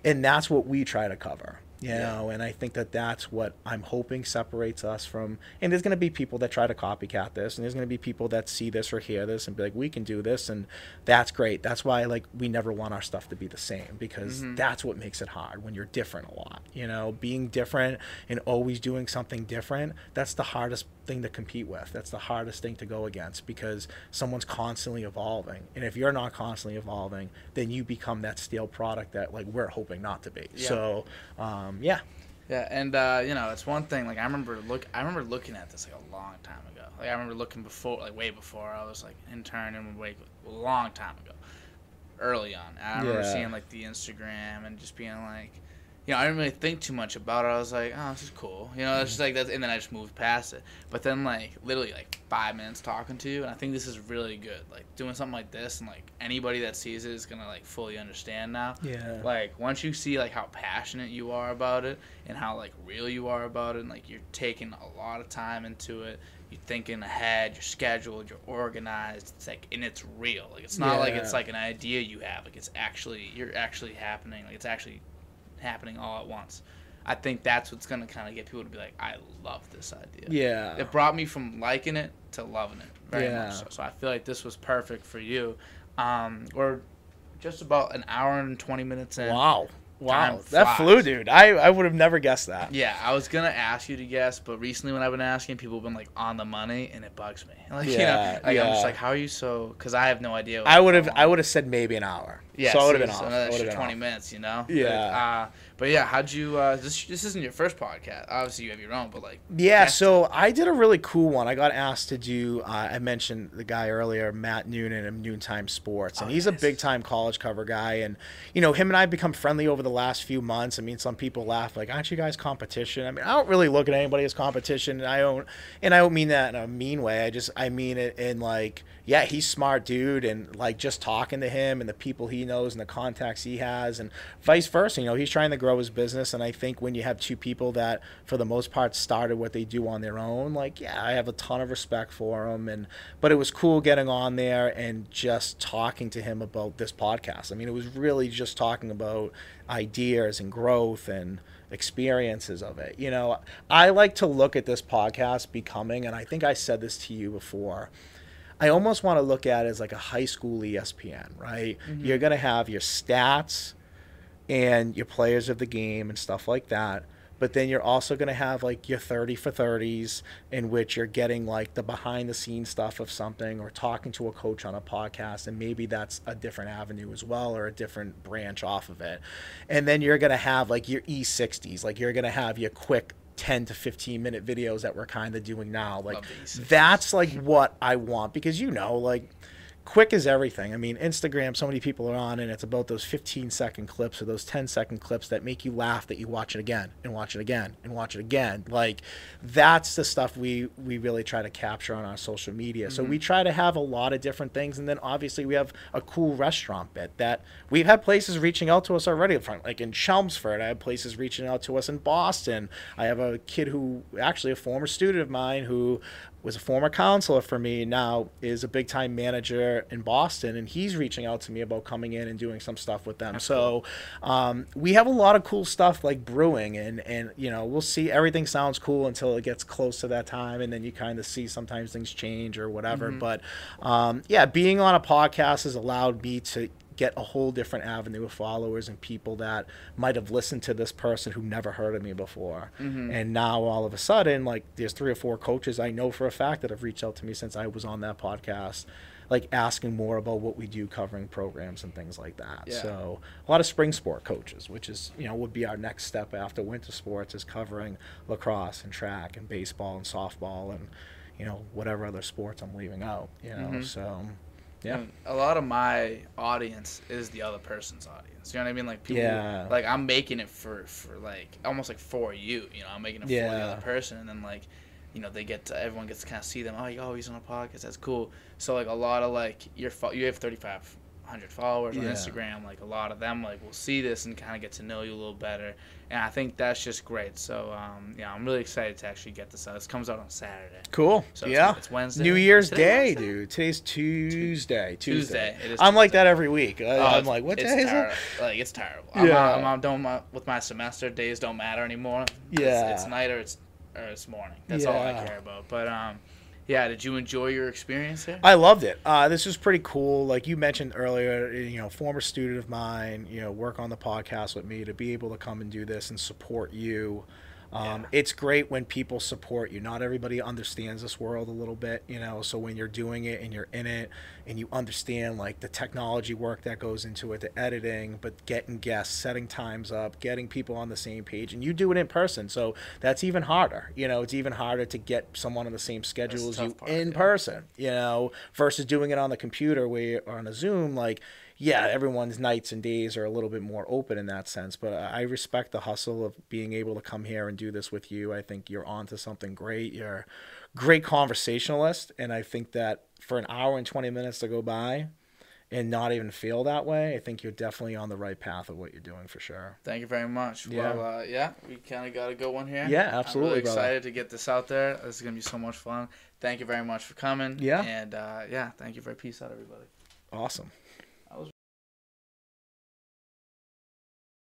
[SPEAKER 1] and that's what we try to cover you
[SPEAKER 2] Yeah.
[SPEAKER 1] know and i think that that's what i'm hoping separates us from and there's going to be people that try to copycat this and there's going to be people that see this or hear this and be like we can do this and that's great that's why like we never want our stuff to be the same because
[SPEAKER 2] Mhm.
[SPEAKER 1] that's what makes it hard when you're different a lot you know being different and always doing something different that's the hardest thing to compete with that's the hardest thing to go against because someone's constantly evolving and if you're not constantly evolving then you become that stale product that like we're hoping not to be
[SPEAKER 2] Yeah.
[SPEAKER 1] so um, yeah
[SPEAKER 2] Yeah, and uh, you know, it's one thing. Like I remember look, I remember looking at this like a long time ago. Like I remember looking before, like way before I was like interning, way a long time ago, early on. I remember
[SPEAKER 1] Yeah.
[SPEAKER 2] seeing like the Instagram and just being like, you know, I didn't really think too much about it. I was like, oh, this is cool. You know, it's just mm-hmm. like that, and then I just moved past it. But then like literally like five minutes talking to you, and I think this is really good. Like doing something like this, and like anybody that sees it is gonna like fully understand now
[SPEAKER 1] yeah
[SPEAKER 2] like once you see like how passionate you are about it and how like real you are about it and like you're taking a lot of time into it you're thinking ahead you're scheduled you're organized it's like and it's real like it's not like it's like an idea you have like it's actually you're actually happening like it's actually happening all at once i think that's what's gonna kind of get people to be like i love this idea
[SPEAKER 1] yeah
[SPEAKER 2] it brought me from liking it to loving it very
[SPEAKER 1] Yeah.
[SPEAKER 2] much so. So I feel like this was perfect for you. Um, we're just about an hour and twenty minutes in.
[SPEAKER 1] wow wow that flew dude i i would have never guessed that
[SPEAKER 2] Yeah, I was gonna ask you to guess, but recently when I've been asking, people have been like on the money, and it bugs me. [LAUGHS] Like you know,
[SPEAKER 1] Yeah,
[SPEAKER 2] I'm just like, how are you so? Because I have no idea.
[SPEAKER 1] i would have i would have said maybe an hour
[SPEAKER 2] Yeah,
[SPEAKER 1] so i would have been off
[SPEAKER 2] another extra twenty
[SPEAKER 1] off.
[SPEAKER 2] minutes, you know.
[SPEAKER 1] Yeah.
[SPEAKER 2] Uh, but yeah, how'd you? Uh, this this isn't your first podcast. Obviously, you have your own, but like.
[SPEAKER 1] Yeah, so I did a really cool one. I got asked to do. Uh, I mentioned the guy earlier, Matt Noonan of Noontime Sports, and
[SPEAKER 2] Oh,
[SPEAKER 1] he's
[SPEAKER 2] yes.
[SPEAKER 1] a big time college cover guy. And you know, him and I have become friendly over the last few months. I mean, some people laugh like, "Aren't you guys competition?" I mean, I don't really look at anybody as competition. And I don't, and I don't mean that in a mean way. I just I mean it in like, yeah, he's smart dude, and like just talking to him and the people he knows and the contacts he has, and vice versa. You know, he's trying to grow his business, and I think when you have two people that, for the most part, started what they do on their own, like yeah, I have a ton of respect for him, and but it was cool getting on there and just talking to him about this podcast. I mean, it was really just talking about ideas and growth and experiences of it. You know, I like to look at this podcast becoming, and I think I said this to you before. I almost want to look at it as like a high school ESPN, right? Mm-hmm. You're going to have your stats and your players of the game and stuff like that. But then you're also going to have like your 30 for 30s in which you're getting like the behind the scenes stuff of something or talking to a coach on a podcast. And maybe that's a different avenue as well or a different branch off of it. And then you're going to have like your E60s, like you're going to have your quick 10 to 15 minute videos that we're kind of doing now. Like
[SPEAKER 2] Love the E60s.
[SPEAKER 1] that's like what I want because you know, like quick is everything. I mean, Instagram, so many people are on, and it's about those 15 second clips or those 10 second clips that make you laugh that you watch it again and watch it again and watch it again. Like, that's the stuff we we really try to capture on our social media. So we mm-hmm. try to have a lot of different things, and then obviously we have a cool restaurant bit that we've had places reaching out to us already. From like in Chelmsford, I have places reaching out to us in Boston. I have a kid who actually a former student of mine who was a former counselor for me, now is a big time manager in Boston, and he's reaching out to me about coming in and doing some stuff with them.
[SPEAKER 2] That's
[SPEAKER 1] so um, we have a lot of cool stuff like brewing, and and you know we'll see. Everything sounds cool until it gets close to that time, and then you kind of see sometimes things change or whatever. But um, yeah, being on a podcast has allowed me to get a whole different avenue of followers and people that might have listened to this person who never heard of me before. And now all of a sudden, like there's three or four coaches I know for a fact that have reached out to me since I was on that podcast, like asking more about what we do covering programs and things like that.
[SPEAKER 2] Yeah.
[SPEAKER 1] So a lot of spring sport coaches, which is, you know, would be our next step after winter sports is covering lacrosse and track and baseball and softball and, you know, whatever other sports I'm leaving out, you know.
[SPEAKER 2] Mhm.
[SPEAKER 1] So yeah.
[SPEAKER 2] And a lot of my audience is the other person's audience. You know what I mean? Like people,
[SPEAKER 1] Yeah.
[SPEAKER 2] like I'm making it for for like almost like for you. You know, I'm making it for the other person, and then like, you know, they get to everyone gets to kind of see them. Oh, oh, he's on a podcast. That's cool. So like a lot of like your fo- you have 3,500 followers on
[SPEAKER 1] Yeah.
[SPEAKER 2] Instagram. Like a lot of them like will see this and kind of get to know you a little better. And I think that's just great. So um, yeah, I'm really excited to actually get this out. This comes out on Saturday.
[SPEAKER 1] Cool.
[SPEAKER 2] So
[SPEAKER 1] yeah.
[SPEAKER 2] it's Wednesday.
[SPEAKER 1] New Year's
[SPEAKER 2] Today
[SPEAKER 1] Day,
[SPEAKER 2] Wednesday?
[SPEAKER 1] dude. Today's Tuesday. Tuesday.
[SPEAKER 2] Tuesday. It is
[SPEAKER 1] I'm like that every week. I,
[SPEAKER 2] Oh,
[SPEAKER 1] I'm like, what
[SPEAKER 2] it's
[SPEAKER 1] day is it?
[SPEAKER 2] Like it's terrible. I'm,
[SPEAKER 1] Yeah.
[SPEAKER 2] on, I'm on, don't my, with my semester. Days don't matter anymore. It's-
[SPEAKER 1] Yeah.
[SPEAKER 2] it's, night or it's or it's morning. That's all I care about. But um, yeah. Did you enjoy your experience here?
[SPEAKER 1] I loved it. Uh, this was pretty cool. Like you mentioned earlier, you know, former student of mine, you know, work on the podcast with me to be able to come and do this and support you. Um,
[SPEAKER 2] Yeah.
[SPEAKER 1] It's great when people support you. Not everybody understands this world a little bit, you know. So when you're doing it and you're in it and you understand like the technology work that goes into it, the editing, but getting guests, setting times up, getting people on the same page, and you do it in person, so that's even harder. You know, it's even harder to get someone on the same schedule as you
[SPEAKER 2] part,
[SPEAKER 1] in
[SPEAKER 2] yeah.
[SPEAKER 1] person. You know, versus doing it on the computer where or on a Zoom, like yeah, everyone's nights and days are a little bit more open in that sense. But I respect the hustle of being able to come here and do this with you. I think you're onto something great. You're a great conversationalist, and I think that for an hour and twenty minutes to go by and not even feel that way, I think you're definitely on the right path of what you're doing for sure.
[SPEAKER 2] Thank you very much.
[SPEAKER 1] Yeah.
[SPEAKER 2] Well, uh, yeah, we kind of got a good one here.
[SPEAKER 1] Yeah, absolutely,
[SPEAKER 2] I'm really
[SPEAKER 1] brother.
[SPEAKER 2] excited to get this out there. This is gonna be so much fun. Thank you very much for coming.
[SPEAKER 1] Yeah.
[SPEAKER 2] And uh, yeah, thank you for peace out, everybody.
[SPEAKER 1] Awesome.